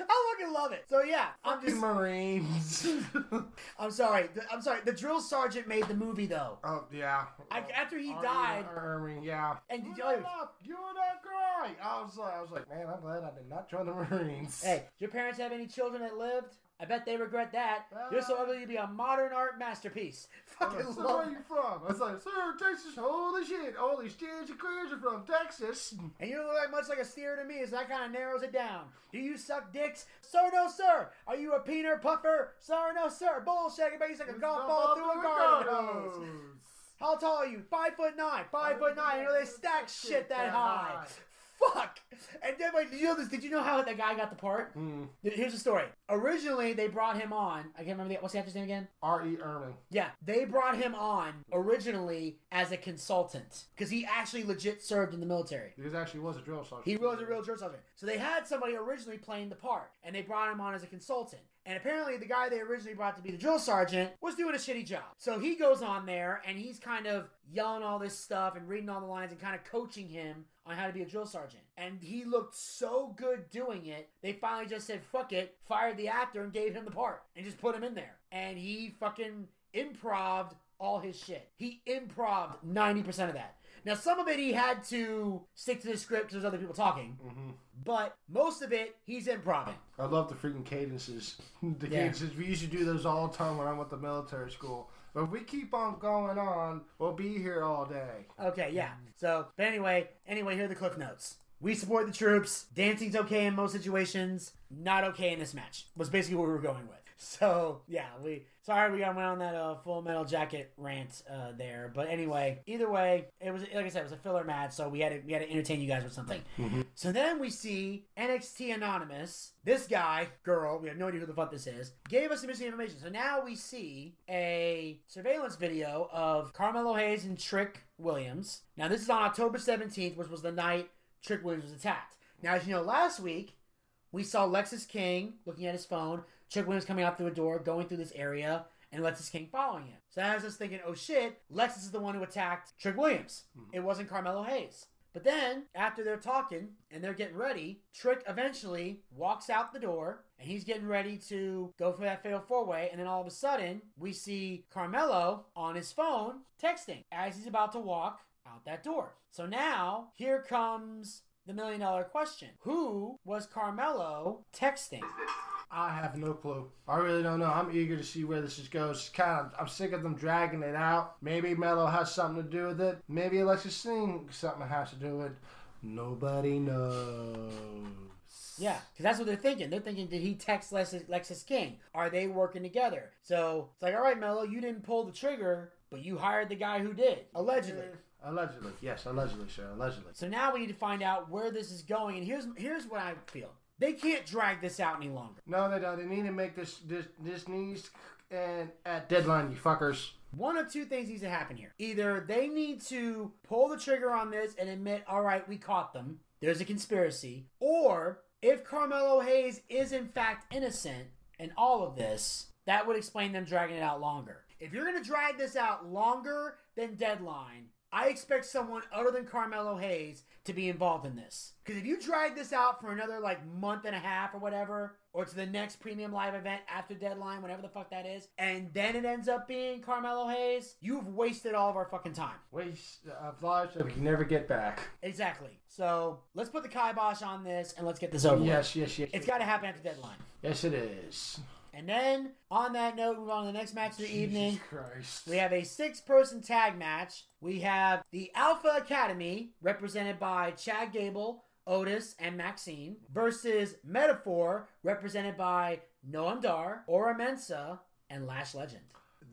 I fucking love it. So yeah, I'm just. Marines. I'm sorry. The- I'm sorry. The drill sergeant made the movie though. oh yeah. I, after he Army, died, Army, yeah. and did you, You're not, you're not great. I was like, I was like, man, I'm glad I did not join the Marines. Hey, did your parents have any children that lived? I bet they regret that. You're so uh. ugly you'd be a modern art masterpiece. Fucking uh, So love where are you from? I was like, sir, Texas. Holy shit! Holy these kids and queers are from Texas. And you look like much like a steer to me, so that kind of narrows it down. Do you suck dicks? Sir, no, sir. Are you a peener puffer? Sir, no, sir. Bullshit, but he's like a golf ball through a garden hose. How tall are you? Five foot nine. Five foot nine. You know they stack shit that high. Fuck. And then, wait, did you know this? Did you know how the guy got the part? Mm. Here's the story. Originally, they brought him on. I can't remember the what's the actor's name again. R. E. Erman. Yeah, they brought him on originally as a consultant because he actually legit served in the military. Because actually was a drill sergeant. He was a real drill sergeant. So they had somebody originally playing the part, and they brought him on as a consultant. And apparently, the guy they originally brought to be the drill sergeant was doing a shitty job. So he goes on there, and he's kind of yelling all this stuff and reading all the lines and kind of coaching him on how to be a drill sergeant. And he looked so good doing it, they finally just said, fuck it, fired the actor and gave him the part and just put him in there. And he fucking improved all his shit. He improved 90% of that. Now, some of it he had to stick to the script because there's other people talking, Mm-hmm. but most of it he's improving. I love the freaking cadences. the Yeah. cadences. We used to do those all the time when I went to military school. But if we keep on going on, we'll be here all day. Okay, yeah. So, but anyway, anyway, here are the cliff notes. We support the troops. Dancing's okay in most situations. Not okay in this match. Was basically what we were going with. So yeah, we sorry we got went on that uh, full metal jacket rant uh, there. But anyway, either way, it was like I said, it was a filler match. So we had to we had to entertain you guys with something. So then we see NXT Anonymous. This guy, girl, we have no idea who the fuck this is, gave us some missing information. So now we see a surveillance video of Carmelo Hayes and Trick Williams. Now this is on October 17th, which was the night Trick Williams was attacked. Now, as you know, last week we saw Lexis King looking at his phone, Trick Williams coming out through a door, going through this area, and Lexis King following him. So that has us thinking, oh shit, Lexis is the one who attacked Trick Williams. Mm-hmm. It wasn't Carmelo Hayes. But then, after they're talking and they're getting ready, Trick eventually walks out the door and he's getting ready to go for that fatal four way. And then all of a sudden, we see Carmelo on his phone texting as he's about to walk out that door. So now, here comes the million dollar question Who was Carmelo texting? I have no clue. I really don't know. I'm eager to see where this is goes. Kind of, I'm sick of them dragging it out. Maybe Mello has something to do with it. Maybe Alexis Singh something has to do with it. Nobody knows. Yeah, because that's what they're thinking. They're thinking, did he text Lexis, Lexis King? Are they working together? So it's like, all right, Mello, you didn't pull the trigger but you hired the guy who did, allegedly. Eh, allegedly, yes, allegedly, sir, allegedly. So now we need to find out where this is going, and here's here's what I feel. They can't drag this out any longer. No, they don't. They need to make this this this needs and at deadline, you fuckers. One of two things needs to happen here. Either they need to pull the trigger on this and admit, all right, we caught them. There's a conspiracy. Or if Carmelo Hayes is in fact innocent in all of this, that would explain them dragging it out longer. If you're going to drag this out longer than deadline, I expect someone other than Carmelo Hayes to be involved in this. Because if you drag this out for another like month and a half or whatever, or to the next premium live event after deadline, whatever the fuck that is, and then it ends up being Carmelo Hayes, you've wasted all of our fucking time. Waste uh, of lives that we can never get back. Exactly. So let's put the kibosh on this and let's get this over Yes, with. yes, yes. It's got to happen after deadline. Yes, it is. And then, on that note, move on to the next match of the evening. Christ. We have a six person tag match. We have the Alpha Academy, represented by Chad Gable, Otis, and Maxine, versus Meta-Four, represented by Noam Dar, Oro Mensah, and Lash Legend.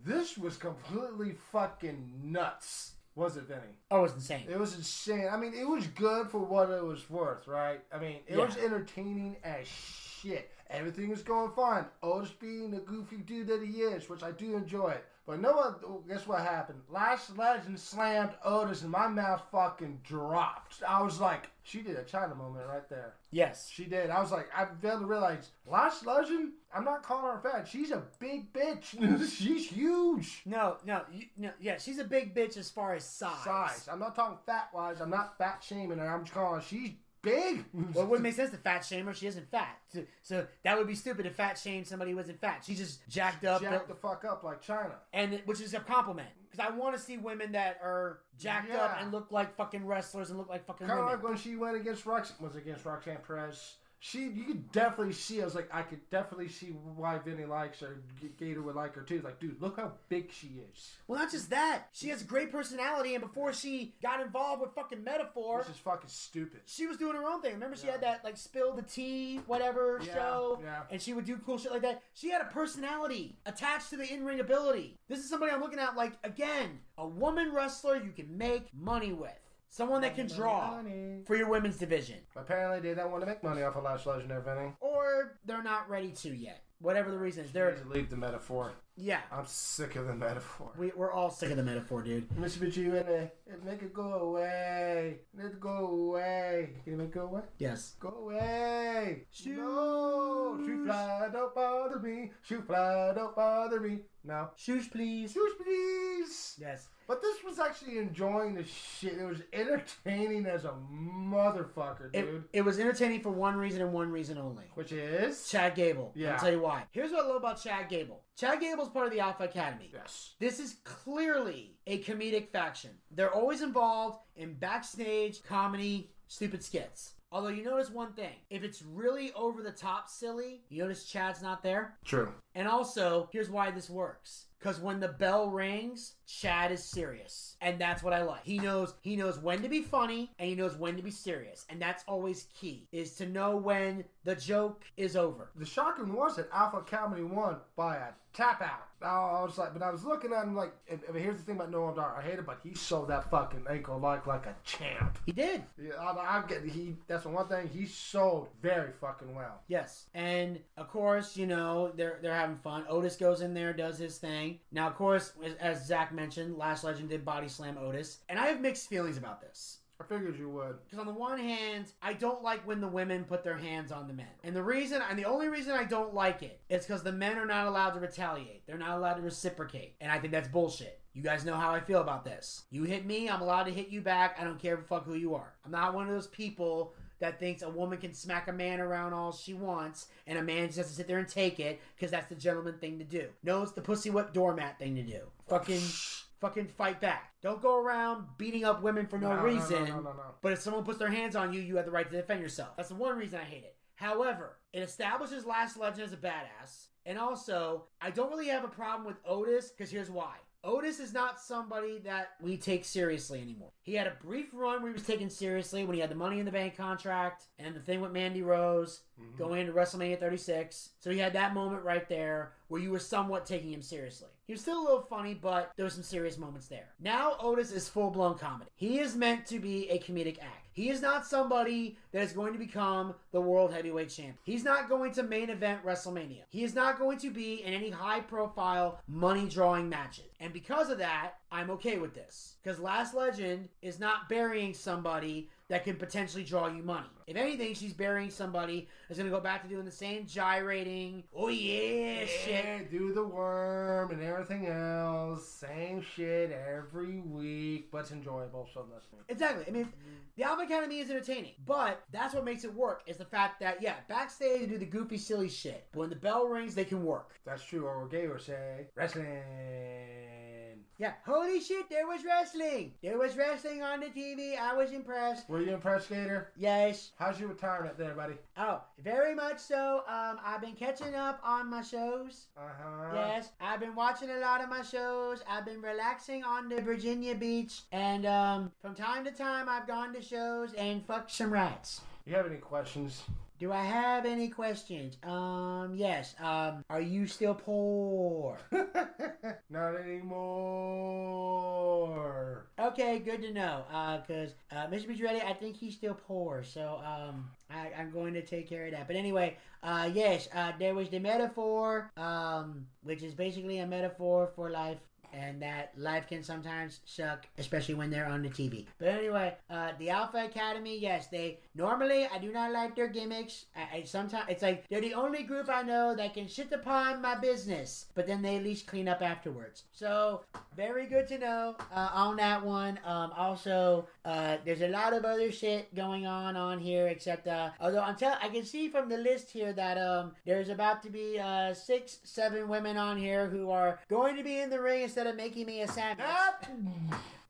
This was completely fucking nuts. Was it, Vinny? Oh, it was insane. It was insane. I mean, it was good for what it was worth, right? I mean, it was entertaining as shit. Everything was going fine. Otis being the goofy dude that he is, which I do enjoy it. But no one, oh, guess what happened? Lash Legend slammed Otis and my mouth fucking dropped. I was like, she did a Chyna moment right there. Yes. She did. I was like, I failed to realize, Lash Legend, I'm not calling her fat. She's a big bitch. She's huge. No, no, you, no, yeah, she's a big bitch as far as size. Size. I'm not talking fat wise. I'm not fat shaming her. I'm just calling her, she's big. Well, it wouldn't make sense to fat shame her. She isn't fat. So, so that would be stupid to fat shame somebody who isn't fat. She's just jacked up. Jacked the fuck up like Chyna. and which is a compliment because I want to see women that are jacked up and look like fucking wrestlers and look like fucking Kind of like when she went against Rox was against Roxanne Perez. She, you could definitely see. I was like, I could definitely see why Vinny likes her. Gator would like her too. Like, dude, look how big she is. well, not just that, she has a great personality, and before she got involved with fucking Meta-Four, Which is fucking stupid. she was doing her own thing. Remember, she had that like spill the tea, whatever Yeah, show, yeah. and she would do cool shit like that. She had a personality attached to the in-ring ability. This is somebody I'm looking at like again, a woman wrestler you can make money with, someone that can draw Money. for your women's division. Apparently, they don't want to make money off of Lash Legend there, Vinny. or they're not ready to yet. Whatever the reason is, They're they're to leave the Meta-Four. yeah. I'm sick of the Meta-Four. We, we're all sick of the Meta-Four, dude. Mr. Bitch, you in there? Make it go away. Let it go away. Can you make it go away? Yes. Go away. No. Shoot fly, don't bother me. Shoot fly, don't bother me. No. Shoosh, please. Shoot, please. Yes. But this was actually enjoying the shit. It was entertaining as a motherfucker, It, dude. it was entertaining for one reason and one reason only. Which is? Chad Gable. Yeah. I'll tell you why. Here's what I love about Chad Gable. Chad Gable's part of the Alpha Academy. Yes. This is clearly a comedic faction. They're always involved in backstage comedy, stupid skits. Although you notice one thing, if it's really over the top silly, you notice Chad's not there. True. And also, here's why this works. Because when the bell rings, Chad is serious. And that's what I like. He knows he knows when to be funny and he knows when to be serious. And that's always key. Is to know when the joke is over. The shocking was that Alpha Comedy won by a tap out. I was like, but I was looking at him like, and, and here's the thing about Noam Dar. I hate it, but he sold that fucking ankle like like a champ. He did. Yeah, I, I get he. That's the one thing he sold very fucking well. Yes. And of course, you know, they're they're having fun. Otis goes in there, does his thing. Now, of course, as, as Zack mentioned, Lash Legend did body slam Otis. And I have mixed feelings about this. I figured you would. Because on the one hand, I don't like when the women put their hands on the men. And the reason, and the only reason I don't like it is because the men are not allowed to retaliate. They're not allowed to reciprocate. And I think that's bullshit. You guys know how I feel about this. You hit me, I'm allowed to hit you back. I don't care fuck who you are. I'm not one of those people that thinks a woman can smack a man around all she wants and a man just has to sit there and take it because that's the gentleman thing to do. No, it's the pussy whip doormat thing to do. Fucking fucking fight back. Don't go around beating up women for no, No, reason. no, no, no. But if someone puts their hands on you, you have the right to defend yourself. That's the one reason I hate it. However, it establishes Lash Legend as a badass. And also, I don't really have a problem with Otis because here's why. Otis is not somebody that we take seriously anymore. He had a brief run where he was taken seriously when he had the Money in the Bank contract and the thing with Mandy Rose. Mm-hmm. going into WrestleMania 36. So he had that moment right there where you were somewhat taking him seriously. He was still a little funny, but there were some serious moments there. Now Otis is full blown comedy. He is meant to be a comedic act. He is not somebody that is going to become the world heavyweight champion. He's not going to main event WrestleMania. He is not going to be in any high profile money drawing matches. And because of that, I'm okay with this. Because Lash Legend is not burying somebody that could potentially draw you money. If anything, she's burying somebody that's going to go back to doing the same gyrating, oh yeah, shit. Do the worm and everything else. Same shit every week, but it's enjoyable, so that's me. Exactly. I mean, the Alpha Academy is entertaining, but that's what makes it work. Is the fact that yeah, backstage they do the goofy, silly shit, but when the bell rings, they can work. That's true, or gay or say wrestling. Yeah. Holy shit, there was wrestling. There was wrestling on the TV. I was impressed. Were you impressed, Gator? Yes. How's your retirement there, buddy? Oh, very much so. Um, I've been catching up on my shows. Uh huh. Yes, I've been watching a lot of my shows. I've been relaxing on the Virginia beach, and um, from time to time, I've gone to shows and fucked some rats. You have any questions? Do I have any questions? Um, yes. Um, are you still poor? Not anymore. Okay, good to know. Uh, cause uh, Mr. Pedretti, I think he's still poor, so um, I, I'm going to take care of that. But anyway, uh, yes, uh, there was the metaphor, um, which is basically a metaphor for life. And that life can sometimes suck, especially when they're on the TV. But anyway, uh, the Alpha Academy, yes, they normally I do not like their gimmicks. I, I sometimes it's like they're the only group I know that can shit upon my business, but then they at least clean up afterwards. So very good to know uh, on that one. Um, also, uh, there's a lot of other shit going on on here, except uh, although I'm tell I can see from the list here that um, there's about to be uh, six, seven women on here who are going to be in the ring instead of making me a sandwich.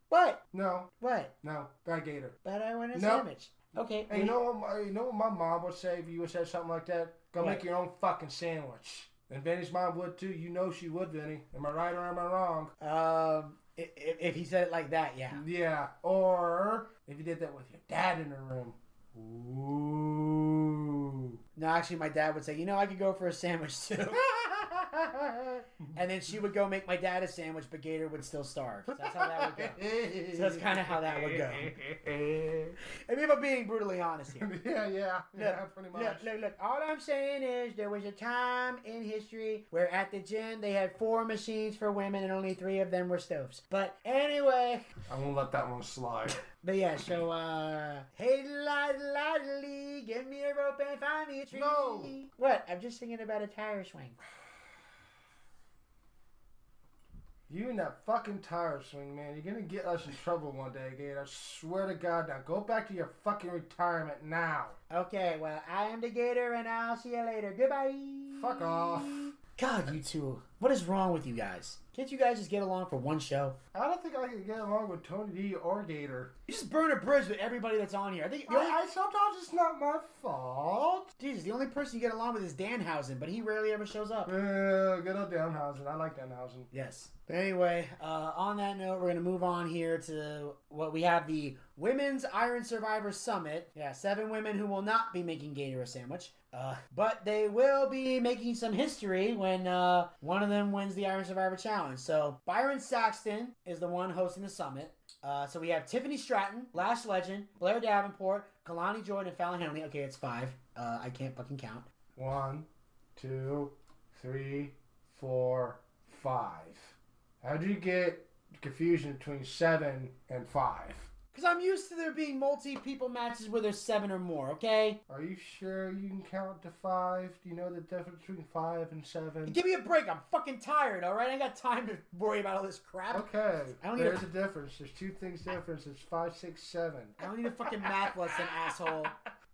What? No. What? No. Bad Gator. But I want a Nope. sandwich. Okay. Hey, you know what? My, you know what my mom would say if you would say something like that? Go What? make your own fucking sandwich. And Vinny's mom would too. You know she would, Vinny. Am I right or am I wrong? Um, if, if he said it like that, yeah. Yeah. Or if you did that with your dad in the room. Ooh. No, actually, my dad would say, you know, I could go for a sandwich too. and then she would go make my dad a sandwich, but Gator would still starve. So that's how that would go. So that's kind of how that would go. I mean, if I'm being brutally honest here. yeah, yeah, yeah, Look, pretty much. Look, look, look. All I'm saying is there was a time in history where at the gym they had four machines for women and only three of them were stoves. But anyway, I won't let that one slide. but yeah, so uh Hey lad ladly, give me a rope and find me a tree. No. What? I'm just singing about a tire swing. You and that fucking tire swing, man. You're gonna get us in trouble one day, Gator. I swear to God. Now go back to your fucking retirement now. Okay, well I am the gator and I'll see you later. Goodbye. Fuck off. God, you two. What is wrong with you guys? Can't you guys just get along for one show? I don't think I can get along with Tony D or Gator. You just burn a bridge with everybody that's on here. I think the only, I, I sometimes it's not my fault. Jesus, the only person you get along with is Danhausen, but he rarely ever shows up. Uh, good old Danhausen. I like Danhausen. Yes. But anyway, uh, on that note, we're going to move on here to what we have the Women's Iron Survivor Summit. Yeah, seven women who will not be making Gator a sandwich. Uh, but they will be making some history when uh, one of them wins the Iron Survivor Challenge. So Byron Saxton is the one hosting the summit. Uh, so we have Tiffany Stratton, Lash Legend, Blair Davenport, Kelani Jordan, and Fallon Henley. Okay, it's five. Uh, I can't fucking count. One, two, three, four, five. How do you get confusion between seven and five? Because I'm used to there being multi people matches where there's seven or more, okay? Are you sure you can count to five? Do you know the difference between five and seven? Give me a break. I'm fucking tired, alright? I ain't got time to worry about all this crap. Okay, I don't need there's a- a difference. There's two things difference. It's five, six, seven. I don't need a fucking math lesson, asshole.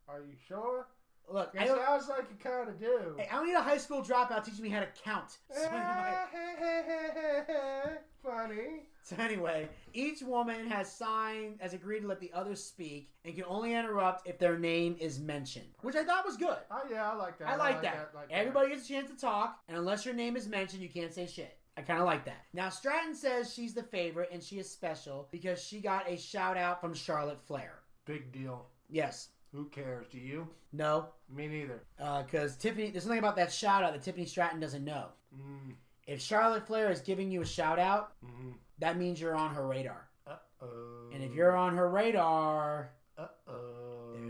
Are you sure? Look, I It don't, sounds like you kind of do. hey, I don't need a high school dropout teaching me how to count. So anyway, Funny. so anyway, each woman has signed, has agreed to let the other speak, and can only interrupt if their name is mentioned, which I thought was good. Oh yeah, I like that. I like that. like that. Everybody gets a chance to talk, and unless your name is mentioned, you can't say shit. I kind of like that. Now, Stratton says she's the favorite and she is special because she got a shout out from Charlotte Flair. Big deal. Yes. Who cares? Do you? No, Me neither. because Tiffany. There's something about that shout out that Tiffany Stratton doesn't know. Mm, If Charlotte Flair is giving you a shout out, mm, that means you're on her radar. uh-oh. And if you're on her radar, Uh-oh.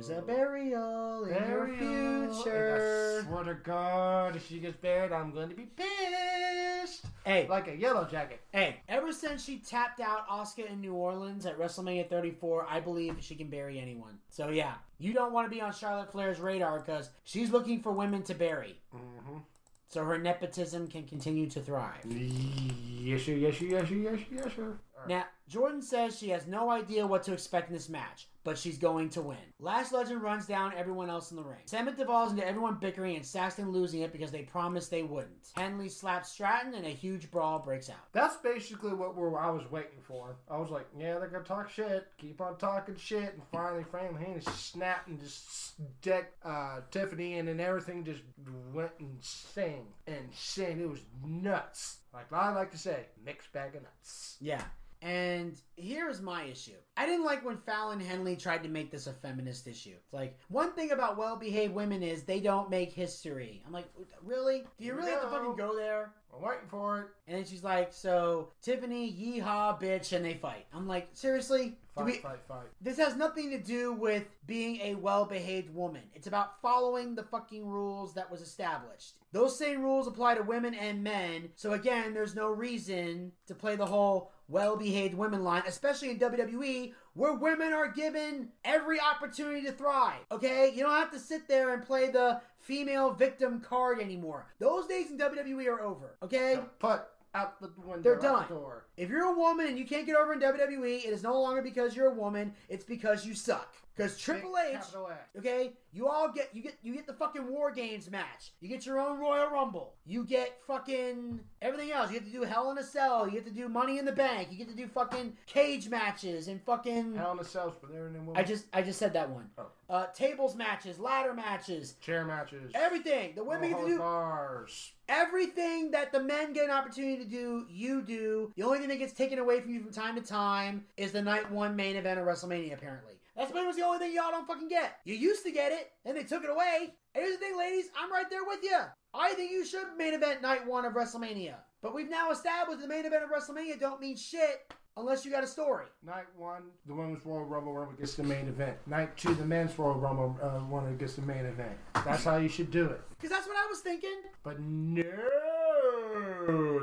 There's a burial in your future. And I swear to God, if she gets buried, I'm going to be pissed. Hey, Like a yellow jacket. hey, ever since she tapped out Asuka in New Orleans at WrestleMania 34, I believe she can bury anyone. So yeah, you don't want to be on Charlotte Flair's radar because she's looking for women to bury. Mm-hmm. So her nepotism can continue to thrive. Yes, sir, yes, sir, yes, sir, yes, sir, yes, sir. Now, Jordan says she has no idea what to expect in this match, but she's going to win. Lash Legend runs down everyone else in the ring. Summit devolves into everyone bickering and Saxton losing it because they promised they wouldn't. Henley slaps Stratton and a huge brawl breaks out. That's basically what we're, I was waiting for. I was like, yeah, they're gonna talk shit, keep on talking shit, and finally, Frank Haney snapped and just decked uh, Tiffany, and then everything just went insane. And insane. It was nuts. Like I like to say, mixed bag of nuts. Yeah. And here's my issue. I didn't like when Fallon Henley tried to make this a feminist issue. It's like, one thing about well behaved women is they don't make history. I'm like, really? Do you really have to fucking go there? I'm waiting for it. And then she's like, so Tiffany, yeehaw, bitch, and they fight. I'm like, seriously? Fight, we, fight, fight. this has nothing to do with being a well behaved woman. It's about following the fucking rules that was established. Those same rules apply to women and men. So again, there's no reason to play the whole well behaved women line, especially in WWE, where women are given every opportunity to thrive. Okay? You don't have to sit there and play the female victim card anymore. Those days in WWE are over. Okay? Put out the window. They're done. The door. If you're a woman and you can't get over in WWE, it is no longer because you're a woman. It's because you suck. Because Triple Big H, okay, you all get you get you get the fucking War Games match. You get your own Royal Rumble. You get fucking everything else. You get to do Hell in a Cell. You get to do Money in the Bank. You get to do fucking cage matches and fucking. Hell in a Cells, but they're in them I just I just said that one. Oh. Uh, tables matches, ladder matches, chair matches. everything. The women get to do bars. Everything that the men get an opportunity to do, you do. The only thing that gets taken away from you from time to time is the night one main event of WrestleMania, apparently. That's pretty much the only thing y'all don't fucking get. You used to get it, then they took it away. And here's the thing, ladies, I'm right there with you. I think you should main event night one of WrestleMania. But we've now established the main event of WrestleMania don't mean shit unless you got a story. Night one, the women's Royal Rumble winner gets the main event. Night two, the men's Royal Rumble uh, winner gets the main event. That's how you should do it. Because that's what I was thinking. But no,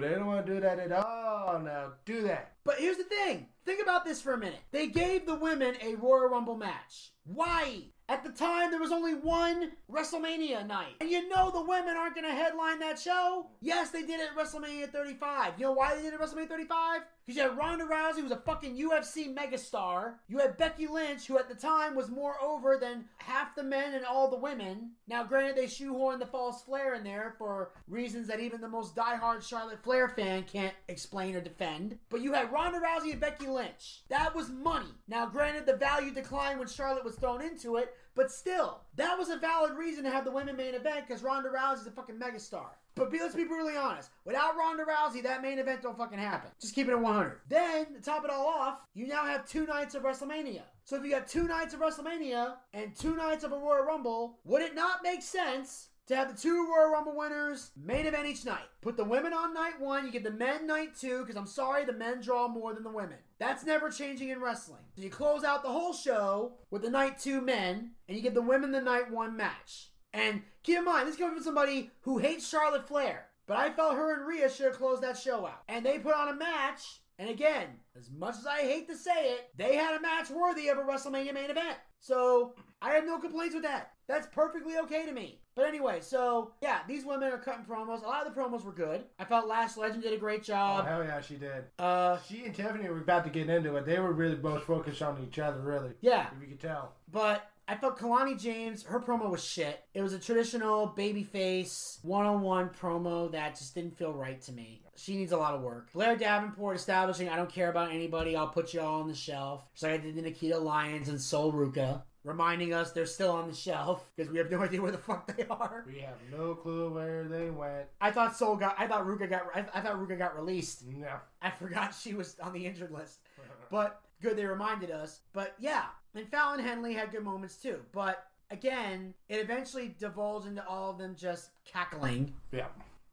they don't want to do that at all. Now do that. But here's the thing. Think about this for a minute. They gave the women a Royal Rumble match. Why? At the time, there was only one WrestleMania night. And you know the women aren't going to headline that show. Yes, they did it at WrestleMania 35. You know why they did it at WrestleMania 35? Because you had Ronda Rousey, who was a fucking UFC megastar. You had Becky Lynch, who at the time was more over than half the men and all the women. Now, granted, they shoehorned the false Flair in there for reasons that even the most diehard Charlotte Flair fan can't explain or defend. But you had Ronda Rousey and Becky Lynch. That was money. Now, granted, the value declined when Charlotte was thrown into it, but still, that was a valid reason to have the women main event because Ronda Rousey's a fucking megastar. But be, let's be brutally honest. Without Ronda Rousey, that main event don't fucking happen. Just keep it at 100. Then, to top it all off, you now have two nights of WrestleMania. So if you got two nights of WrestleMania and two nights of a Royal Rumble, would it not make sense to have the two Royal Rumble winners main event each night. Put the women on night one, you give the men night two, because I'm sorry, the men draw more than the women. That's never changing in wrestling. So you close out the whole show with the night two men, and you give the women the night one match. And keep in mind, this comes from somebody who hates Charlotte Flair. But I felt her and Rhea should have closed that show out. And they put on a match. And again, as much as I hate to say it, they had a match worthy of a WrestleMania main event. So I have no complaints with that. That's perfectly okay to me. But anyway, so yeah, these women are cutting promos. A lot of the promos were good. I felt Lash Legend did a great job. Oh, hell yeah, she did. Uh, she and Tiffany were about to get into it. They were really both focused on each other, really. Yeah. If you could tell. But I felt Kalani James, her promo was shit. It was a traditional babyface one-on-one promo that just didn't feel right to me. She needs a lot of work. Blair Davenport establishing I don't care about anybody. I'll put you all on the shelf. So I did the Nikita Lyons and Sol Ruca. Reminding us they're still on the shelf because we have no idea where the fuck they are. We have no clue where they went. I thought Sol got. I thought Ruca got. I, I thought Ruca got released. No. I forgot she was on the injured list. But good they reminded us. But yeah, and Fallon Henley had good moments too. But again, it eventually divulged into all of them just cackling. Yeah.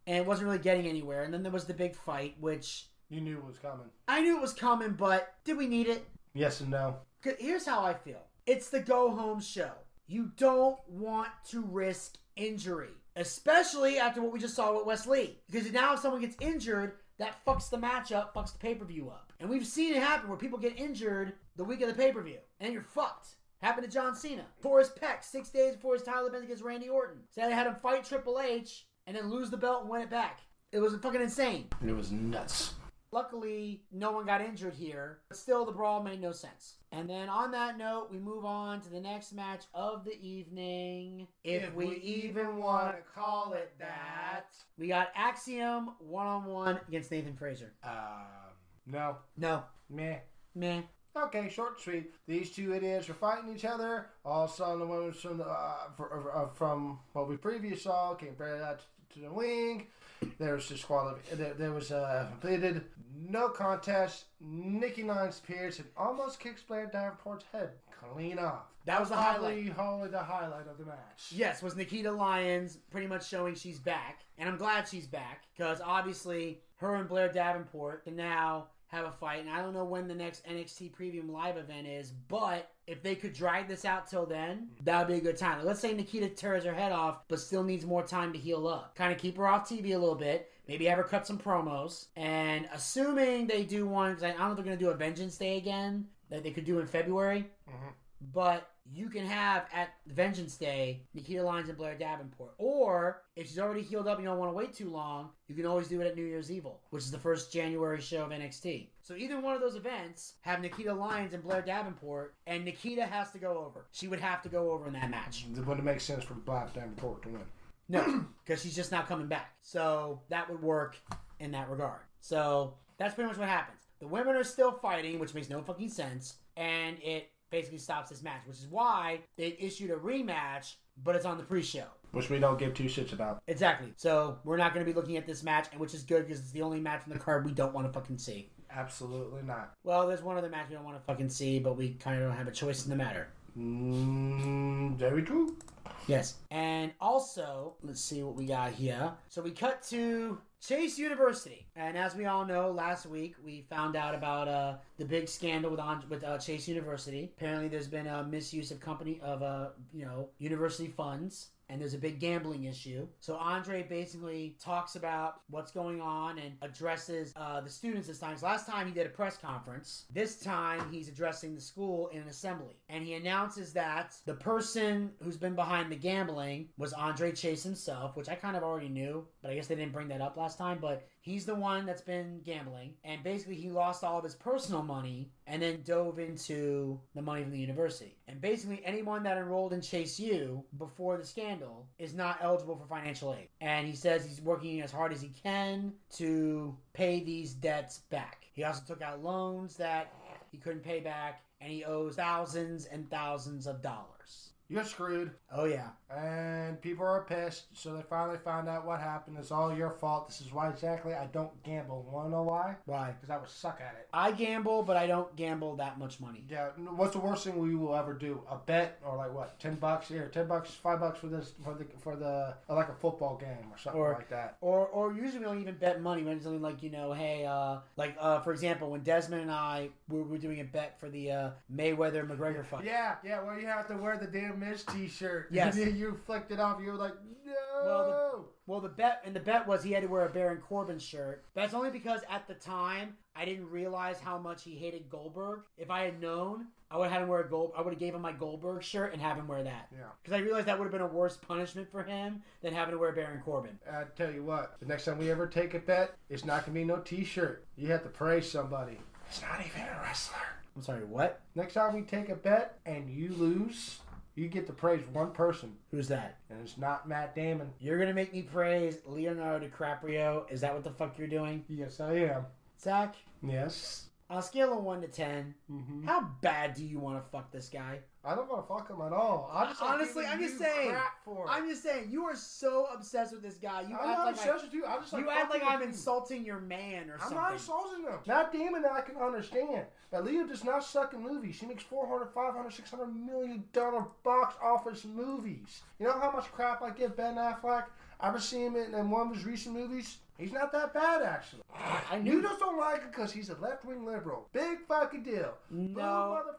And it wasn't really getting anywhere. And then there was the big fight, which You knew it was coming. I knew it was coming, but did we need it? Yes and no. Here's how I feel. It's the go home show. You don't want to risk injury, especially after what we just saw with Wes Lee. Because now if someone gets injured, that fucks the match up, fucks the pay per view up. And we've seen it happen where people get injured the week of the pay per view, and you're fucked. Happened to John Cena. Tore his pec six days before his title defense against Randy Orton. So they had him fight Triple H and then lose the belt and win it back. It was fucking insane. It was nuts. Luckily, no one got injured here, but still, the brawl made no sense. And then on that note, we move on to the next match of the evening. If, we, even want to call it that. We got Axiom one on one against Nathan Frazer. Um, no. No. Meh. Meh. Okay, short and sweet. These two idiots were fighting each other. All of a sudden, the women from the, uh, fr- uh, from what we previously saw came right out to the wing. There was disqualif- there, there was uh, completed no contest. Nikki Nine Spears and almost kicks Blair Davenport's head clean off. That was the Probably Probably the highlight of the match. Yes, was Nikita Lyons pretty much showing she's back. And I'm glad she's back because obviously her and Blair Davenport can now have a fight. And I don't know when the next NXT Premium Live event is, but if they could drag this out till then, that would be a good time. Let's say Nikita tears her head off, but still needs more time to heal up. Kind of keep her off TV a little bit. Maybe have her cut some promos. And assuming they do one, I don't know if they're going to do a Vengeance Day again, that they could do in February. Mm-hmm. But you can have at Vengeance Day Nikita Lyons and Blair Davenport. Or if she's already healed up and you don't want to wait too long, you can always do it at New Year's Evil, which is the first January show of NXT. So either one of those events have Nikita Lyons and Blair Davenport, and Nikita has to go over. She would have to go over in that match. It wouldn't make sense for Black Davenport to win. No, because she's just not coming back. So that would work in that regard. So that's pretty much what happens. The women are still fighting, which makes no fucking sense, and it basically stops this match, which is why they issued a rematch, but it's on the pre-show. Which we don't give two shits about. Exactly. So we're not going to be looking at this match, and which is good because it's the only match on the card we don't want to fucking see. Absolutely not. Well, there's one other match we don't want to fucking see, but we kind of don't have a choice in the matter. Mm, very true. Yes. And also, let's see what we got here. So we cut to Chase University, and as we all know, last week we found out about uh, the big scandal with on, with uh, Chase University. Apparently, there's been a misuse of company of uh, you know university funds. And there's a big gambling issue. So Andre basically talks about what's going on and addresses uh, the students this time. 'Cause Last time he did a press conference. This time he's addressing the school in an assembly. And he announces that the person who's been behind the gambling was Andre Chase himself, which I kind of already knew, but I guess they didn't bring that up last time. But he's the one that's been gambling. And basically he lost all of his personal money and then dove into the money from the university. And basically anyone that enrolled in Chase U before the scandal is not eligible for financial aid. And he says he's working as hard as he can to pay these debts back. He also took out loans that he couldn't pay back and he owes thousands and thousands of dollars. You're screwed. Oh yeah. And people are pissed, so they finally found out what happened. It's all your fault. This is why exactly I don't gamble. Want to know why? Why? Because I would suck at it. I gamble, but I don't gamble that much money. Yeah. What's the worst thing we will ever do? A bet or like what? Ten bucks here, ten bucks, five bucks for this for the for the like a football game or something Or- like that. Or, or usually we don't even bet money when it's something like you know, hey, uh, like uh, for example, when Desmond and I we were doing a bet for the uh, Mayweather McGregor fight. Yeah, yeah. Well, you have to wear the damn Miz T-shirt. Yes. And then you flicked it off. You were like, no. Well, the, well, the bet and the bet was he had to wear a Baron Corbin shirt. That's only because at the time I didn't realize how much he hated Goldberg. If I had known, I would have had him wear a gold. I would have gave him my Goldberg shirt and have him wear that. Yeah. Because I realized that would have been a worse punishment for him than having to wear Baron Corbin. I tell you what, the next time we ever take a bet, it's not gonna be no T-shirt. You have to praise somebody. It's not even a wrestler. I'm sorry, what? Next time we take a bet and you lose, you get to praise one person, Who's that? and it's not Matt Damon. You're gonna make me praise Leonardo DiCaprio? Is that what the fuck you're doing, Yes, I am. Zack? Yes. On a scale of one to 10 Mm-hmm. how bad do you want to fuck this guy? I don't want to fuck him at all. I just like honestly, I'm just saying. crap for it. I'm just saying. You are so obsessed with this guy. You I'm act not like obsessed I, with you. I just like you act like I'm you. insulting your man or something. I'm not insulting him. Matt Damon I can understand. But Leo does not suck in movies. She makes 400, 500, 600 million dollar box office movies. You know how much crap I give Ben Affleck? I've see him in one of his recent movies? He's not that bad, actually. I You knew. just don't like it because he's a left wing liberal. Big fucking deal. No.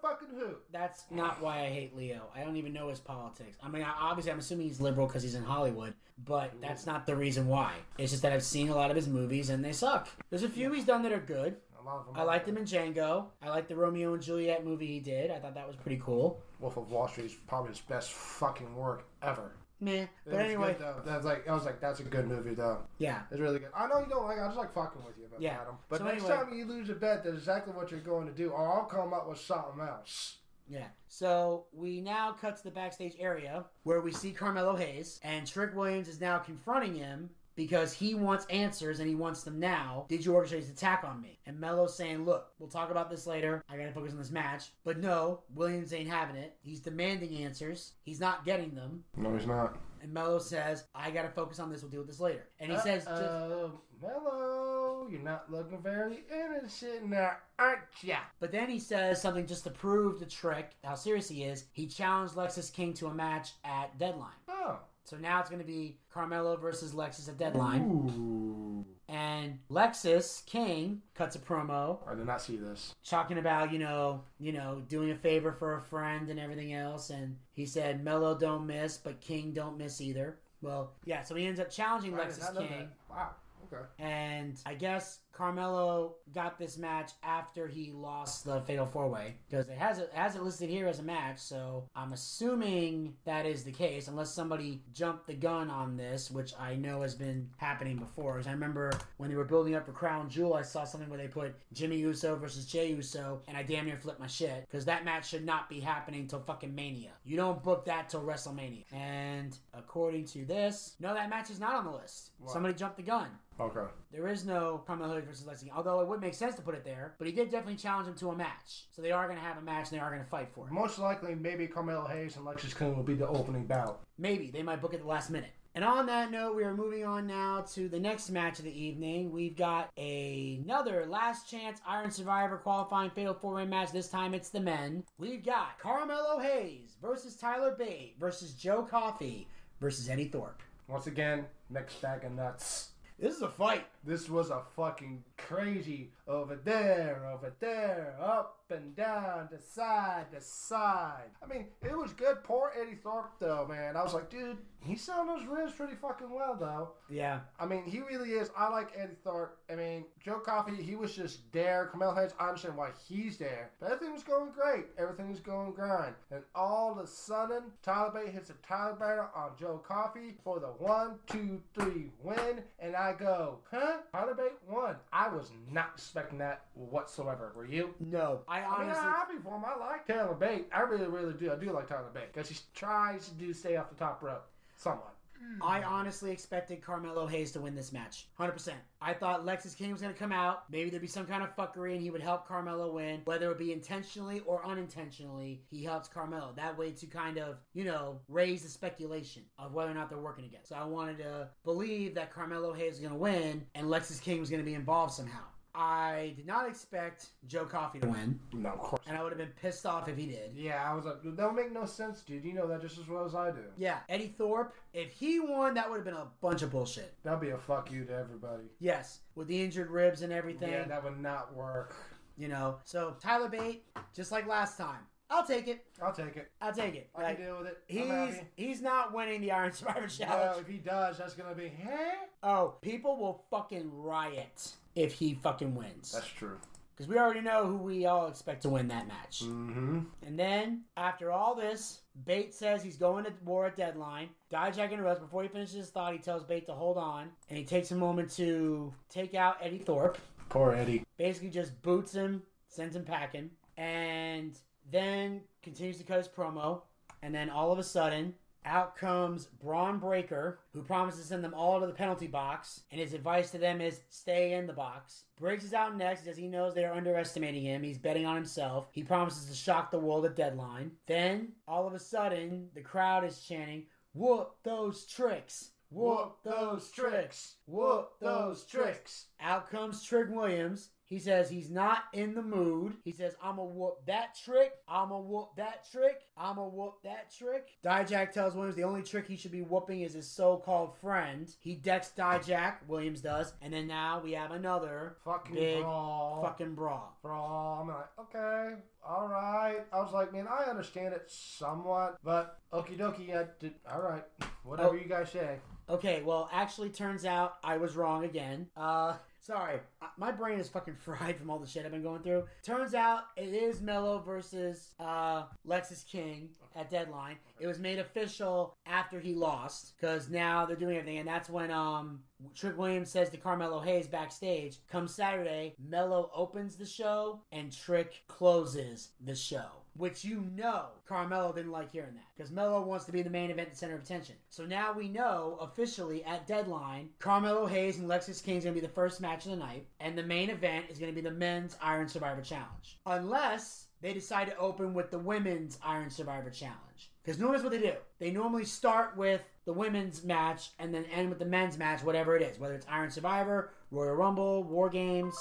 motherfucking who? That's not why I hate Leo. I don't even know his politics. I mean, I- obviously, I'm assuming he's liberal because he's in Hollywood, but that's not the reason why. It's just that I've seen a lot of his movies and they suck. There's a few he's done that are good. A lot of them I liked him in Django. I liked the Romeo and Juliet movie he did. I thought that was pretty cool. Wolf of Wall Street is probably his best fucking work ever. Meh. It But was anyway, good, though. that's like I was like, that's a good movie though. yeah. It's really good. I know you don't like. it. I just like fucking with you about Yeah. Adam. But So next anyway- time you lose a bet, that's exactly what you're going to do, or I'll come up with something else. Yeah. So we now cut to the backstage area where we see Carmelo Hayes, and Trick Williams is now confronting him because he wants answers and he wants them now. Did you orchestrate his attack on me? And Melo's saying, Look, we'll talk about this later. I gotta focus on this match. But no, Williams ain't having it. He's demanding answers. He's not getting them. No, he's not. And Melo says, I gotta focus on this. We'll deal with this later. And he says, just, uh, "Hello, you're not looking very innocent now, aren't ya?" But then he says something just to prove the trick, how serious he is. He challenged Lexis King to a match at Deadline. Oh. So now it's going to be Carmelo versus Lexis at Deadline. Ooh. And Lexis King cuts a promo I did not see this. talking about, you know, you know, doing a favor for a friend and everything else. And he said, Melo don't miss, but King don't miss either. Well, yeah, so he ends up challenging I Lexis King. Wow. Okay. And I guess Carmelo got this match after he lost the Fatal Four Way because it has it has it listed here as a match. So I'm assuming that is the case, unless somebody jumped the gun on this, which I know has been happening before. 'Cause I remember when they were building up for Crown Jewel, I saw something where they put Jimmy Uso versus Jey Uso, and I damn near flipped my shit because that match should not be happening till fucking Mania. You don't book that till WrestleMania. And according to this, no, that match is not on the list. What? Somebody jumped the gun. Okay. There is no Carmelo versus Lexington, although it would make sense to put it there. But he did definitely challenge him to a match, so they are going to have a match and they are going to fight for it. Most likely, maybe Carmelo Hayes and Lexis King will be the opening bout. Maybe they might book it the last minute. And on that note, we are moving on now to the next match of the evening. We've got another last chance Iron Survivor qualifying fatal four way match. This time it's the men. We've got Carmelo Hayes versus Tyler Bate versus Joe Coffey versus Eddie Thorpe. Once again, mixed bag of nuts. This is a fight. This was a fucking crazy over there, over there, up and down, to side to side. I mean, it was good. Poor Eddie Thorpe, though, man. I was like, dude, he's selling those ribs pretty fucking well, though. Yeah. I mean, he really is. I like Eddie Thorpe. I mean, Joe Coffey, he was just there. Carmelo Hayes, I understand why he's there. But everything was going great. Everything was going grind. And all of a sudden, Tyler Bate hits a Tyler Batter on Joe Coffey for the one, two, three win. And I go, huh? Tyler Bate won. I was not expecting that whatsoever. Were you? No. I I mean, honestly. I'm happy for him. I like Tyler Bate. I really, really do. I do like Tyler Bate because he tries to do stay off the top rope somewhat. Hmm. I honestly expected Carmelo Hayes to win this match. 100%. I thought Lexis King was going to come out. Maybe there'd be some kind of fuckery and he would help Carmelo win. Whether it be intentionally or unintentionally, he helps Carmelo. That way to kind of, you know, raise the speculation of whether or not they're working together. So I wanted to believe that Carmelo Hayes was going to win and Lexis King was going to be involved somehow. I did not expect Joe Coffey to win. No, of course. And I would have been pissed off if he did. Yeah, I was like, that would make no sense, dude. You know that just as well as I do. Yeah, Eddie Thorpe, if he won, that would have been a bunch of bullshit. That'd be a fuck you to everybody. Yes, with the injured ribs and everything. Yeah, that would not work. You know, so Tyler Bate, just like last time, I'll take it. I'll take it. I'll take it. I Like, can deal with it. I'm he's happy. he's not winning the Iron Survivor No, Challenge. if he does, that's gonna be, hey? Oh, people will fucking riot if he fucking wins. That's true. Because we already know who we all expect to win that match. Mm-hmm. And then, after all this, Bate says he's going to war at deadline. Dijak interrupts. Before he finishes his thought, he tells Bate to hold on. And he takes a moment to take out Eddie Thorpe. Poor Eddie. Basically, just boots him, sends him packing. And then continues to cut his promo. And then all of a sudden, Out comes Bron Breakker, who promises to send them all to the penalty box, and his advice to them is stay in the box. Briggs is out next as he knows they are underestimating him. He's betting on himself. He promises to shock the world at deadline. Then, all of a sudden, the crowd is chanting, Whoop those tricks! Whoop those tricks! Whoop those tricks! Out comes Trick Williams. He says he's not in the mood. He says, I'ma whoop that trick. I'ma whoop that trick. I'ma whoop that trick. Dijak tells Williams the only trick he should be whooping is his so-called friend. He decks Dijak, Williams does, and then now we have another Fucking big brawl. fucking brawl. Brawl. I'm like, okay, all right. I was like, man, I understand it somewhat, but okie dokie, I did, all right, whatever Oh. you guys say. Okay, well, actually, turns out I was wrong again. Uh, sorry, my brain is fucking fried from all the shit I've been going through. Turns out it is Mello versus uh Lexis King at deadline. It was made official after he lost because now they're doing everything, and that's when um Trick Williams says to Carmelo Hayes backstage, "Come Saturday, Mello opens the show and Trick closes the show." Which you know Carmelo didn't like hearing that because Melo wants to be the main event and center of attention. So now we know officially at deadline, Carmelo Hayes and Lexis King is going to be the first match of the night, and the main event is going to be the men's Iron Survivor Challenge. Unless they decide to open with the women's Iron Survivor Challenge. Because that's what they do. They normally start with the women's match and then end with the men's match, whatever it is. Whether it's Iron Survivor, Royal Rumble, War Games,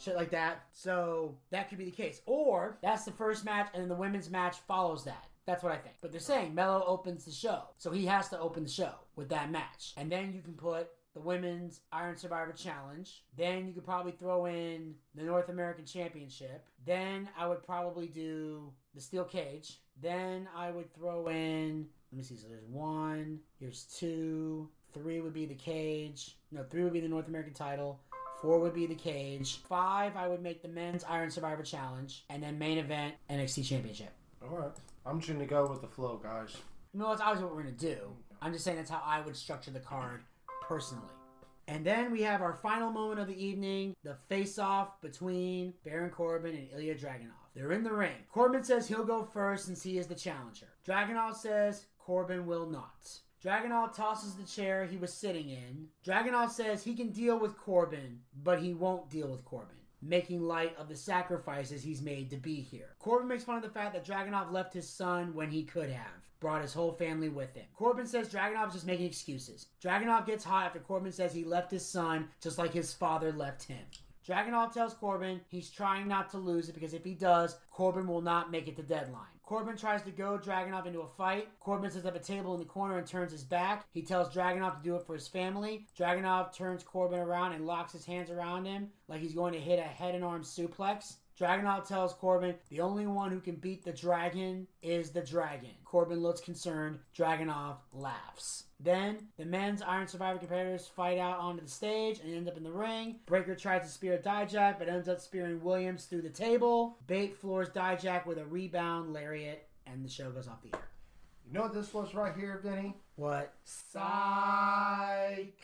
shit like that. So that could be the case. Or that's the first match and then the women's match follows that. That's what I think. But they're saying Mello opens the show. So he has to open the show with that match. And then you can put the women's Iron Survivor Challenge. Then you could probably throw in the North American Championship. Then I would probably do the Steel Cage. Then I would throw in, let me see, so there's one, here's two, three would be the cage. No, three would be the North American title. Four would be the cage. Five, I would make the men's Iron Survivor Challenge. And then main event, NXT Championship. All right, I'm just gonna go with the flow, guys. No, that's always what we're going to do. I'm just saying that's how I would structure the card personally. And then we have our final moment of the evening the face off between Baron Corbin and Ilja Dragunov. They're in the ring. Corbin says he'll go first since he is the challenger. Dragunov says Corbin will not. Dragunov tosses the chair he was sitting in. Dragunov says he can deal with Corbin, but he won't deal with Corbin making light of the sacrifices he's made to be here. Corbin makes fun of the fact that Dragunov left his son when he could have. Brought his whole family with him. Corbin says Dragunov's just making excuses. Dragunov gets hot after Corbin says he left his son just like his father left him. Dragunov tells Corbin he's trying not to lose it because if he does, Corbin will not make it to deadline. Corbin tries to go Dragunov into a fight. Corbin sets up a table in the corner and turns his back. He tells Dragunov to do it for his family. Dragunov turns Corbin around and locks his hands around him like he's going to hit a head and arm suplex. Dragunov tells Corbin the only one who can beat the dragon is the dragon. Corbin looks concerned. Dragunov laughs. Then the men's Iron Survivor competitors fight out onto the stage and end up in the ring. Breakker tries to spear Dijak but ends up spearing Williams through the table. Bate floors Dijak with a rebound lariat and the show goes off the air. You know what this was right here, Vinny? What? Psychology.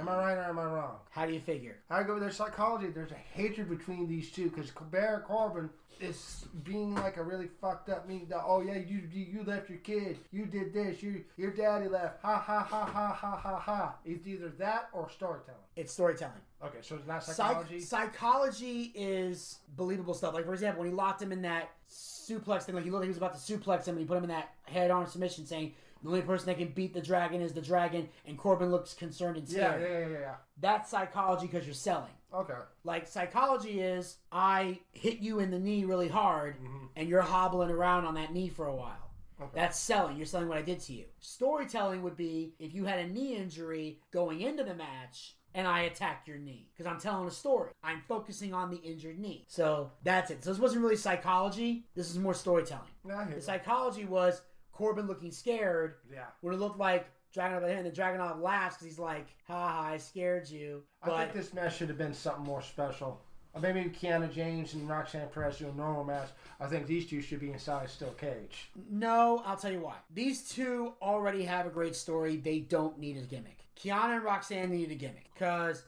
Am I right or am I wrong? How do you figure? I go with their psychology. There's a hatred between these two because Baron Corbin is being like a really fucked up mean. That, oh yeah, you, you you left your kid. You did this. You your daddy left. Ha ha ha ha ha ha ha. It's either that or storytelling. It's storytelling. Okay, so it's not Psych- psychology. psychology is believable stuff. Like for example, when he locked him in that suplex thing, like he looked like he was about to suplex him, and he put him in that head-on submission, saying the only person that can beat the dragon is the dragon, and Corbin looks concerned and yeah, scared. yeah, yeah, yeah, yeah. That's psychology because you're selling. Okay. Like psychology is, I hit you in the knee really hard, Mm-hmm. and you're hobbling around on that knee for a while. Okay. That's selling. You're selling what I did to you. Storytelling would be if you had a knee injury going into the match and I attack your knee because I'm telling a story. I'm focusing on the injured knee. So that's it. So this wasn't really psychology. This is more storytelling. Yeah, I The psychology was Corbin looking scared. Yeah. Would it look like Dragunov and the Dragunov laughs because he's like, "Ha ha, I scared you." I But think this match should have been something more special. Or maybe Kiana James and Roxanne Perez do a normal match. I think these two should be inside a steel cage. No, I'll tell you why. These two already have a great story. They don't need a gimmick. Kiana and Roxanne need a gimmick because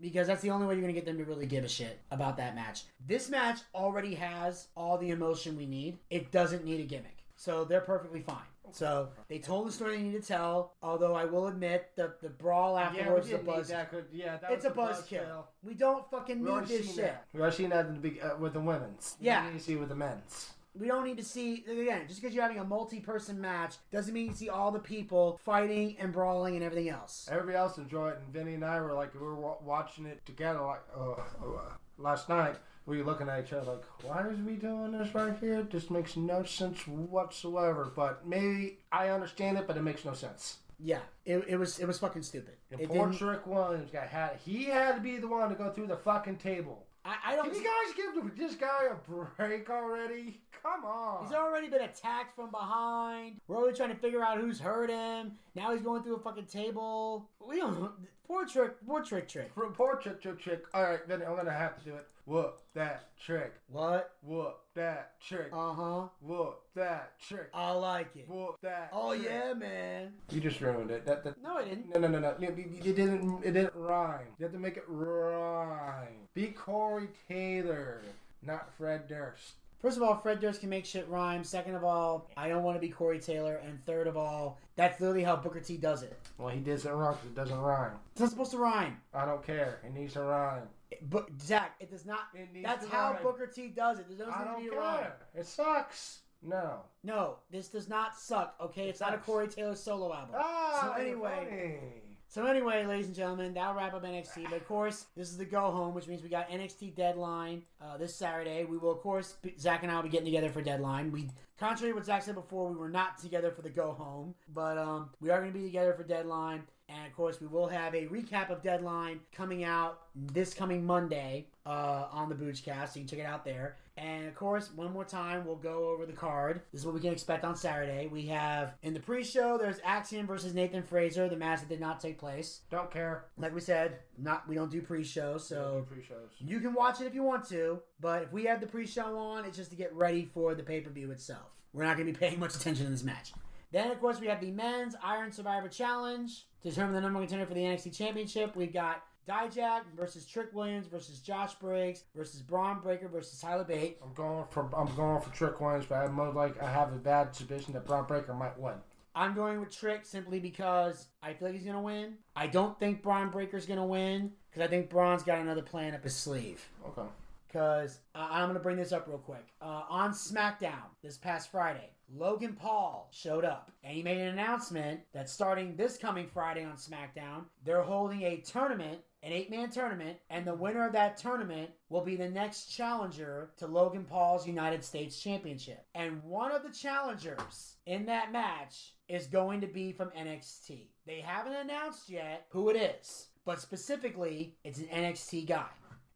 because that's the only way you're gonna get them to really give a shit about that match. This match already has all the emotion we need. It doesn't need a gimmick, so they're perfectly fine. So they told the story they need to tell. Although I will admit the the brawl afterwards is a buzz. that, 'cause- yeah, that it's a a buzzkill. buzzkill. We don't fucking We need this shit. that. We already seen that in the big, uh, with the women's. Yeah. We need to see it with the men's. We don't need to see again. Just because you're having a multi-person match doesn't mean you see all the people fighting and brawling and everything else. Everybody else enjoyed it, and Vinny and I were like, we were wa- watching it together like uh, uh, last night. We were looking at each other like, why is we doing this right here? This makes no sense whatsoever. But maybe I understand it, but it makes no sense. Yeah, it, it was it was fucking stupid. And It poor didn't- Trick Williams got had. He had to be the one to go through the fucking table. I, I don't. Can you guys give this guy a break already? Come on. He's already been attacked from behind. We're already trying to figure out who's hurt him. Now he's going through a fucking table. We don't. Trick. Poor trick. Poor trick, trick. All right, then I'm gonna have to do it. Whoop that trick. What? Whoop that trick. Uh huh. Whoop that trick. I like it. Whoop that. Oh trick. yeah, man. You just ruined it. That, that, No, I didn't. no, no, no, no. It, it- it didn't. It didn't rhyme. You have to make it rhyme. Be Corey Taylor, not Fred Durst. First of all, Fred Durst can make shit rhyme. Second of all, I don't want to be Corey Taylor. And third of all, that's literally how Booker T does it. Well, he does it wrong 'cause it doesn't rhyme. It's not supposed to rhyme. I don't care. It needs to rhyme. But Zack, it does not. It needs That's to how rhyme. Booker T does it. There doesn't I don't a rhyme. care. It sucks. No. No, this does not suck. Okay, it's not a. Corey Taylor solo album. Ah, so anyway, funny. So anyway, ladies and gentlemen, that'll wrap up NXT. But of course, this is the go home, which means we got NXT Deadline uh, this Saturday. We will, of course, Zack and I will be getting together for Deadline. We, contrary to what Zack said before, we were not together for the go home, but um, we are going to be together for Deadline. And of course, we will have a recap of Deadline coming out this coming Monday uh, on the Boochcast, so you can check it out there. And of course, one more time, we'll go over the card. This is what we can expect on Saturday. We have in the pre-show, there's Axiom versus Nathan Frazer, the match that did not take place. Don't care. Like we said, not we don't do pre-shows, so pre-shows. you can watch it if you want to. But if we have the pre-show on, it's just to get ready for the pay-per-view itself. We're not going to be paying much attention to this match. Then, of course, we have the men's Iron Survivor Challenge to determine the number one contender for the NXT Championship. We've got Dijak versus Trick Williams versus Josh Briggs versus Bron Breakker versus Tyler Bate. I'm going for I'm going for Trick Williams, but I'm more like I have a bad suspicion that Bron Breakker might win. I'm going with Trick simply because I feel like he's gonna win. I don't think Bron Breakker's gonna win because I think Bron's got another plan up his sleeve. Okay. Because uh, I'm gonna bring this up real quick. Uh, on SmackDown this past Friday, Logan Paul showed up and he made an announcement that starting this coming Friday on SmackDown, they're holding a tournament. An eight man tournament, and the winner of that tournament will be the next challenger to Logan Paul's United States Championship. And one of the challengers in that match is going to be from NXT. They haven't announced yet who it is, but specifically, it's an NXT guy.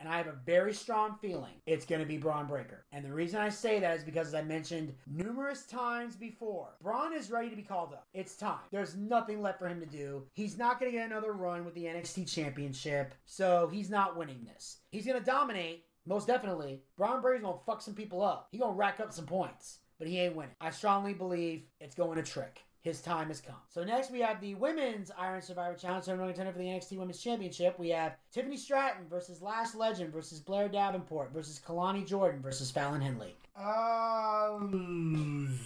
And I have a very strong feeling it's going to be Bron Breakker. And the reason I say that is because, as I mentioned numerous times before, Bron is ready to be called up. It's time. There's nothing left for him to do. He's not going to get another run with the NXT Championship, so he's not winning this. He's going to dominate, most definitely. Bron Breakker's going to fuck some people up. He's going to rack up some points, but he ain't winning. I strongly believe it's going to trick his time has come. So next we have the women's Iron Survivor Challenge, so contender for the NXT Women's Championship. We have Tiffany Stratton versus Lash Legend versus Blair Davenport versus Kelani Jordan versus Fallon Henley. Um,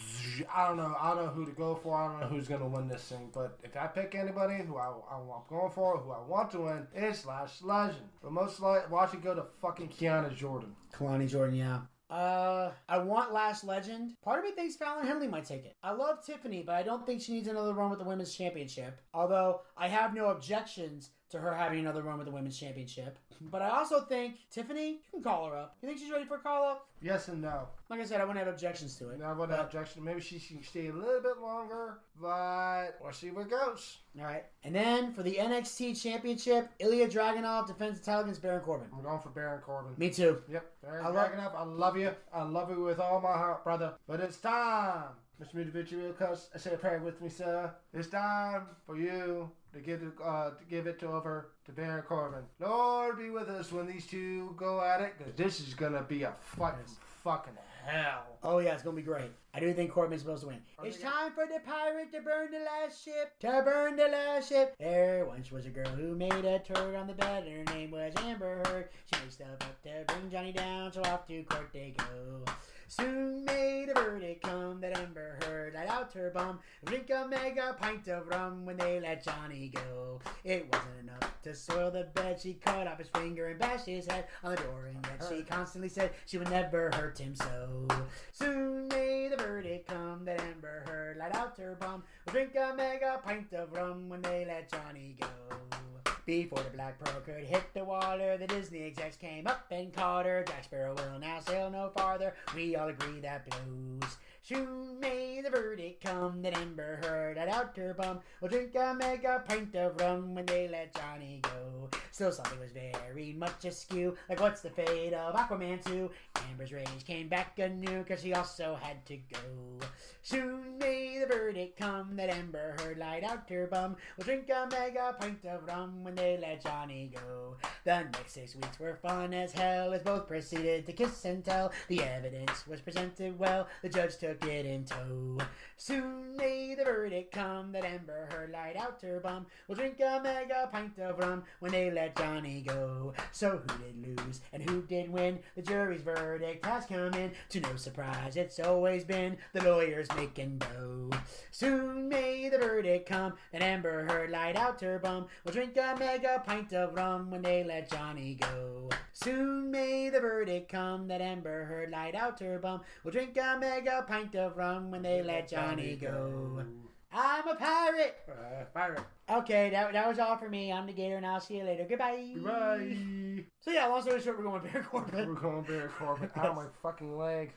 I don't know. I don't know who to go for. I don't know who's gonna win this thing. But if I pick anybody who I, am going for, who I want to win, it's Lash Legend. But most likely, watch it go to fucking Kiana Jordan. Kelani Jordan, yeah. Uh, I want Lash Legend. Part of me thinks Fallon Henley might take it. I love Tiffany, but I don't think she needs another run with the Women's Championship. Although I have no objections to her having another run with the Women's Championship. But I also think Tiffany, you can call her up. You think she's ready for a call up? Yes and no. Like I said, I wouldn't have objections to it. No, I wouldn't have objection. Maybe she should stay a little bit longer, but we'll see where it goes. All right. And then for the NXT Championship, Ilja Dragunov defends the title against Baron Corbin. I'm going for Baron Corbin. Me too. Yep. Baron I love- Dragunov, I love you. I love you with all my heart, brother. But it's time, Mr. Individual, cuz I say a prayer with me, sir. It's time for you to give it, uh, to give it over to Baron Corbin. Lord, be with us when these two go at it, because this is gonna be a fight from fucking hell. Oh yeah, it's gonna be great. I do think Corbin's supposed to win. It's time for the pirate to burn the last ship. To burn the last ship. There once was a girl who made a turd on the bed, and her name was Amber Heard. She made stuff up to bring Johnny down, so off to court they go. Soon may the verdict come that Amber Heard lied out her bum. Drink a mega pint of rum when they let Johnny go. It wasn't enough to soil the bed. She cut off his finger and bashed his head on the door, and yet she constantly said she would never hurt him so. Soon may the verdict come that Amber Heard let out her bum. Drink a mega pint of rum when they let Johnny go. Before the Black Pearl could hit the water, the Disney execs came up and caught her. Jack Sparrow will now sail no farther. We all agree that blows. Soon may the verdict come that Amber Heard let out her bum. We'll drink a mega pint of rum when they let Johnny go. Still, something was very much askew. Like, what's the fate of Aquaman 2? Amber's rage came back anew, cause she also had to go. Soon may the verdict come that Amber Heard light out her bum. We'll drink a mega pint of rum when they let Johnny go. The next six weeks were fun as hell as both proceeded to kiss and tell. The evidence was presented well, the judge took it in tow. Soon may the verdict come that Amber Heard light out her bum. We'll drink a mega pint of rum when they let Johnny go. So who did lose and who did win? The jury's verdict has come in. To no surprise, it's always been the lawyers making dough. Soon may the verdict come that Amber Heard light out her bum. We'll drink a mega pint of rum when they let Johnny go. Soon may the verdict come that Amber Heard light out her bum. We'll drink a mega pint of rum when they let Johnny go. I'm a pirate. Uh, pirate. Okay, that, that was all for me. I'm the Gator, and I'll see you later. Goodbye. Goodbye. So yeah, long story short, we're going Bear Corbin. We're going Barry Corbin. Ow, my fucking leg.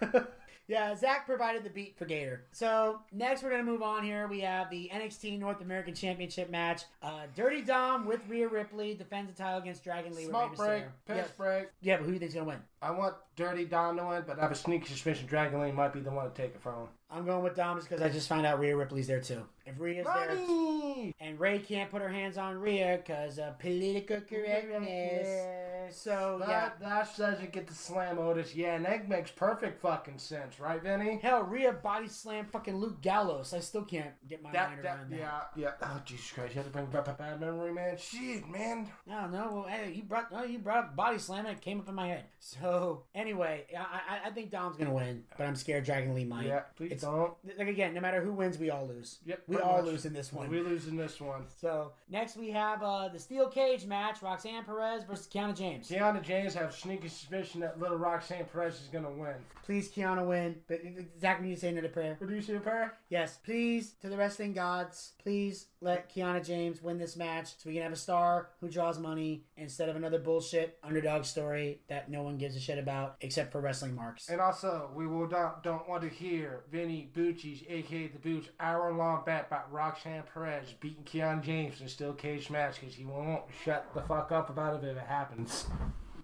Yeah, Zack provided the beat for Gator. So next, we're gonna move on here. We have the NXT North American Championship match. Uh, Dirty Dom with Rhea Ripley defends the title against Dragon Lee. with Smoke break, piss yeah. break. Yeah, but who do you think's gonna win? I want Dirty Dom to win, but I have a sneaky suspicion Dragon Lee might be the one to take it from him. I'm going with Dom just because I just found out Rhea Ripley's there too. If Rhea's there, and Ray can't put her hands on Rhea because of political correctness. So yeah, That, that doesn't get to slam Otis. Yeah, and that makes perfect fucking sense, right, Vinny? hell, Rhea body slammed fucking Luke Gallows. I still can't get my That, mind that, around that. yeah, yeah. Oh, Jesus Christ, you have to bring back a bad memory, man. Shit, man. I don't know. Well, hey, you brought oh, you brought up body slam and it came up in my head. So anyway, I I, I think Dom's gonna win, but I'm scared Dragon Lee might. Yeah, please It's- don't. Like again, no matter who wins, we all lose. Yep, we all much. lose in this one. We lose in this one. So next we have uh, the steel cage match: Roxanne Perez versus Kiana James. Kiana James have a sneaky suspicion that little Roxanne Perez is gonna win. Please, Kiana, win. But Zack, when you say another prayer, do you see a pair? yes, please to the wrestling gods, please let Kiana James win this match so we can have a star who draws money instead of another bullshit underdog story that no one gives a shit about except for wrestling marks. And also, we will not don't want to hear Vinny Bucci's, aka the Booch, hour-long bet about Roxanne Perez beating Kiana James in a steel cage match because he won't shut the fuck up about it if it happens.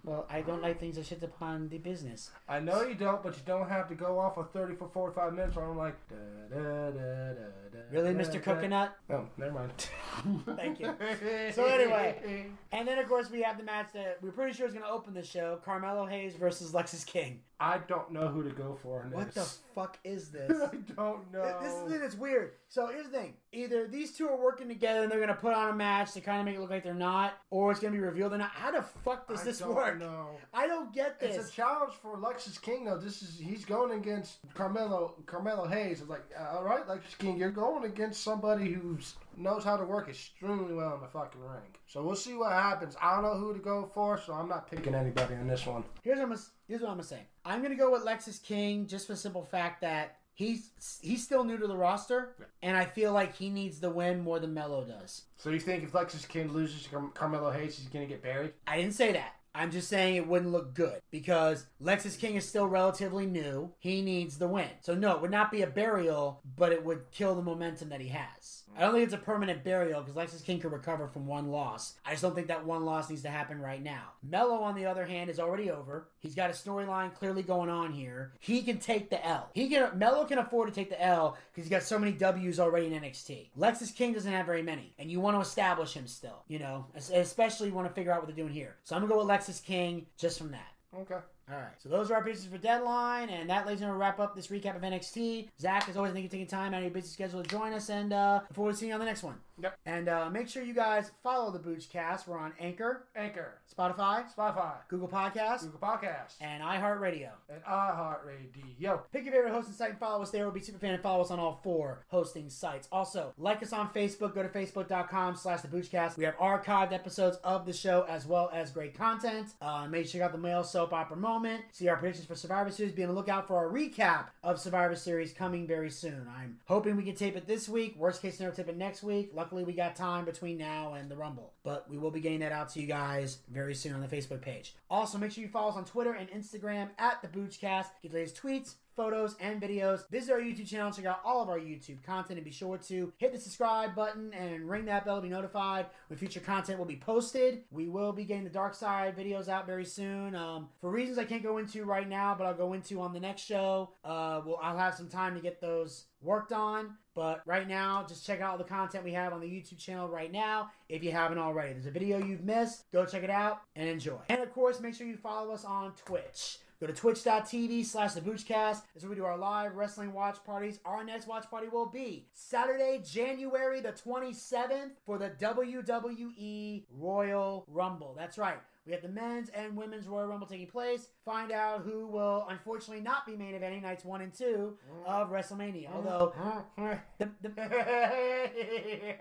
Well, I don't like things that shit upon the business. I know you don't, but you don't have to go off of 30 for 45 minutes where I'm like, da, da, da, da, da, Really, da, Mr. da. Coconut? Oh, never mind. Thank you. So anyway, and then of course we have the match that we're pretty sure is going to open the show: Carmelo Hayes versus Lexis King. I don't know who to go for in What the fuck is this? I don't know. This is the thing that's weird. So here's the thing: either these two are working together and they're gonna put on a match to kind of make it look like they're not, or it's gonna be revealed they're not. How the fuck does I this don't work? know. I don't get this. It's a challenge for Lexis King though. This is he's going against Carmelo Carmelo Hayes. It's like, all right, Lexis King, you're going against somebody who's knows how to work extremely well in the fucking ring. So we'll see what happens. I don't know who to go for, so I'm not picking anybody on this one. Here's what I'm here's what I'm gonna say. I'm gonna go with Lexis King just for the simple fact that he's he's still new to the roster, and I feel like he needs the win more than Melo does. So you think if Lexis King loses to Car- Carmelo Hayes, he's gonna get buried? I didn't say that. I'm just saying it wouldn't look good because Lexis King is still relatively new. He needs the win. So no, it would not be a burial, but it would kill the momentum that he has. I don't think it's a permanent burial because Lexis King could recover from one loss. I just don't think that one loss needs to happen right now. Mello, on the other hand, is already over. He's got a storyline clearly going on here. He can take the L. He can Mello can afford to take the L because he's got so many W's already in NXT. Lexis King doesn't have very many, and you want to establish him still. You know, Es- especially want to figure out what they're doing here. So I'm gonna go with Lexis King just from that. Okay. All right. So those are our pieces for deadline, and that, ladies and gentlemen, wrap up this recap of NXT. Zack, as always, thank you for taking time out of your busy schedule to join us, and uh, look forward to seeing you on the next one. Yep. And uh, make sure you guys follow the Boochcast. We're on Anchor, Anchor, Spotify, Spotify, Google Podcast, Google Podcast, and iHeartRadio. and iHeartRadio. Yo. Pick your favorite hosting site and follow us there. We'll be super fan and follow us on all four hosting sites. Also, like us on Facebook. Go to facebook.com slash the Boochcast. We have archived episodes of the show as well as great content. Uh, make sure you check out the male soap opera moment. See our predictions for Survivor Series. Be on the lookout for our recap of Survivor Series coming very soon. I'm hoping we can tape it this week. Worst case scenario, tape it next week. Luckily, we got time between now and the Rumble. But we will be getting that out to you guys very soon on the Facebook page. Also, make sure you follow us on Twitter and Instagram at the Boochcast. Get the latest tweets, photos, and videos. Visit our YouTube channel, check out all of our YouTube content, and be sure to hit the subscribe button and ring that bell to be notified when future content will be posted. We will be getting the Dark Side videos out very soon. Um, for reasons I can't go into right now, but I'll go into on the next show. Uh, well, I'll have some time to get those worked on. But right now, just check out all the content we have on the YouTube channel right now if you haven't already. There's a video you've missed. Go check it out and enjoy. And of course, make sure you follow us on Twitch. Go to twitch.tv slash the Boochcast. That's where we do our live wrestling watch parties. Our next watch party will be Saturday, January the 27th for the WWE Royal Rumble. That's right. We have the men's and women's Royal Rumble taking place. Find out who will unfortunately not be main eventing nights one and two of WrestleMania. Although, the, the,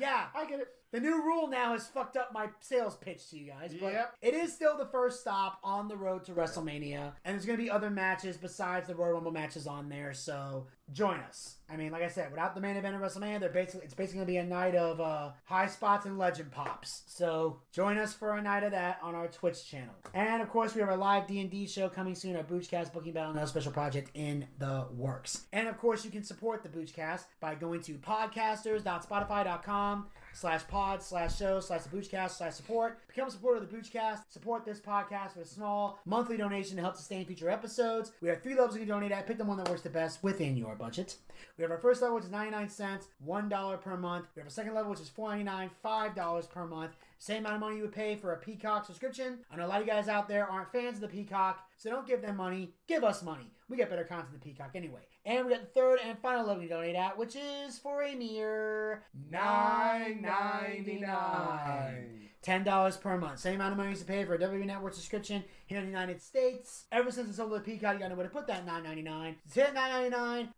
yeah, I get it. The new rule now has fucked up my sales pitch to you guys, but Yep. it is still the first stop on the road to WrestleMania, and there's going to be other matches besides the Royal Rumble matches on there. So join us. I mean, like I said, without the main event of WrestleMania, they're basically it's basically going to be a night of uh, high spots and legend pops. So join us for a night of that on our Twitch channel, and of course we have our live D and D show coming soon. Our Boochcast booking battle, another special project in the works, and of course you can support the Boochcast by going to podcasters.spotify.com slash pod slash show slash the Boochcast slash support. Become a supporter of the Boochcast. Support this podcast with a small monthly donation to help sustain future episodes. We have three levels you can donate at. Pick the one that works the best within your budget. We have our first level, which is 99 cents, $1 per month. We have a second level, which is $4.99, $5 per month. Same amount of money you would pay for a Peacock subscription. I know a lot of you guys out there aren't fans of the Peacock, so don't give them money. Give us money. We get better content than Peacock anyway. And we got the third and final level you donate at, which is for a mere Nine ninety nine. Ten dollars per month. Same amount of money you to pay for a WWE Network subscription here in the United States. Ever since it's over the Peacock, you gotta know where to put that nine ninety nine. Hit.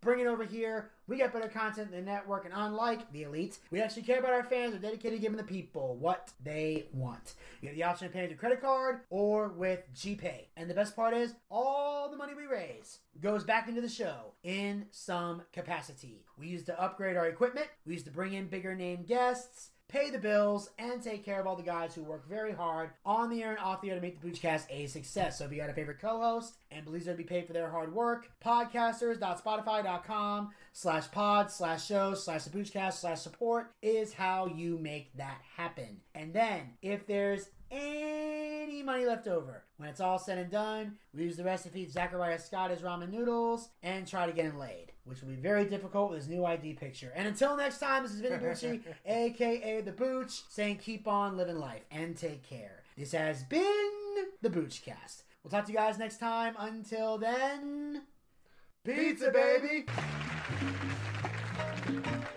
Bring it over here. We get better content than the network, and unlike the elite, we actually care about our fans. We're dedicated to giving the people what they want. You have the option of paying with credit card or with GPay. And the best part is, all the money we raise goes back into the show in some capacity. We use to upgrade our equipment. We use to bring in bigger name guests pay the bills, and take care of all the guys who work very hard on the air and off the air to make the Boochcast a success. So if you got a favorite co-host and believes they'll be paid for their hard work, podcasters.spotify.com slash pod slash show slash the Boochcast slash support is how you make that happen. And then if there's any money left over. When it's all said and done, we use the recipe Zachariah Scott his ramen noodles and try to get him laid, which will be very difficult with his new ID picture. And until next time, this is Vinny Bucci, aka The Booch, saying keep on living life and take care. This has been The Boochcast. We'll talk to you guys next time. Until then, Pizza, baby.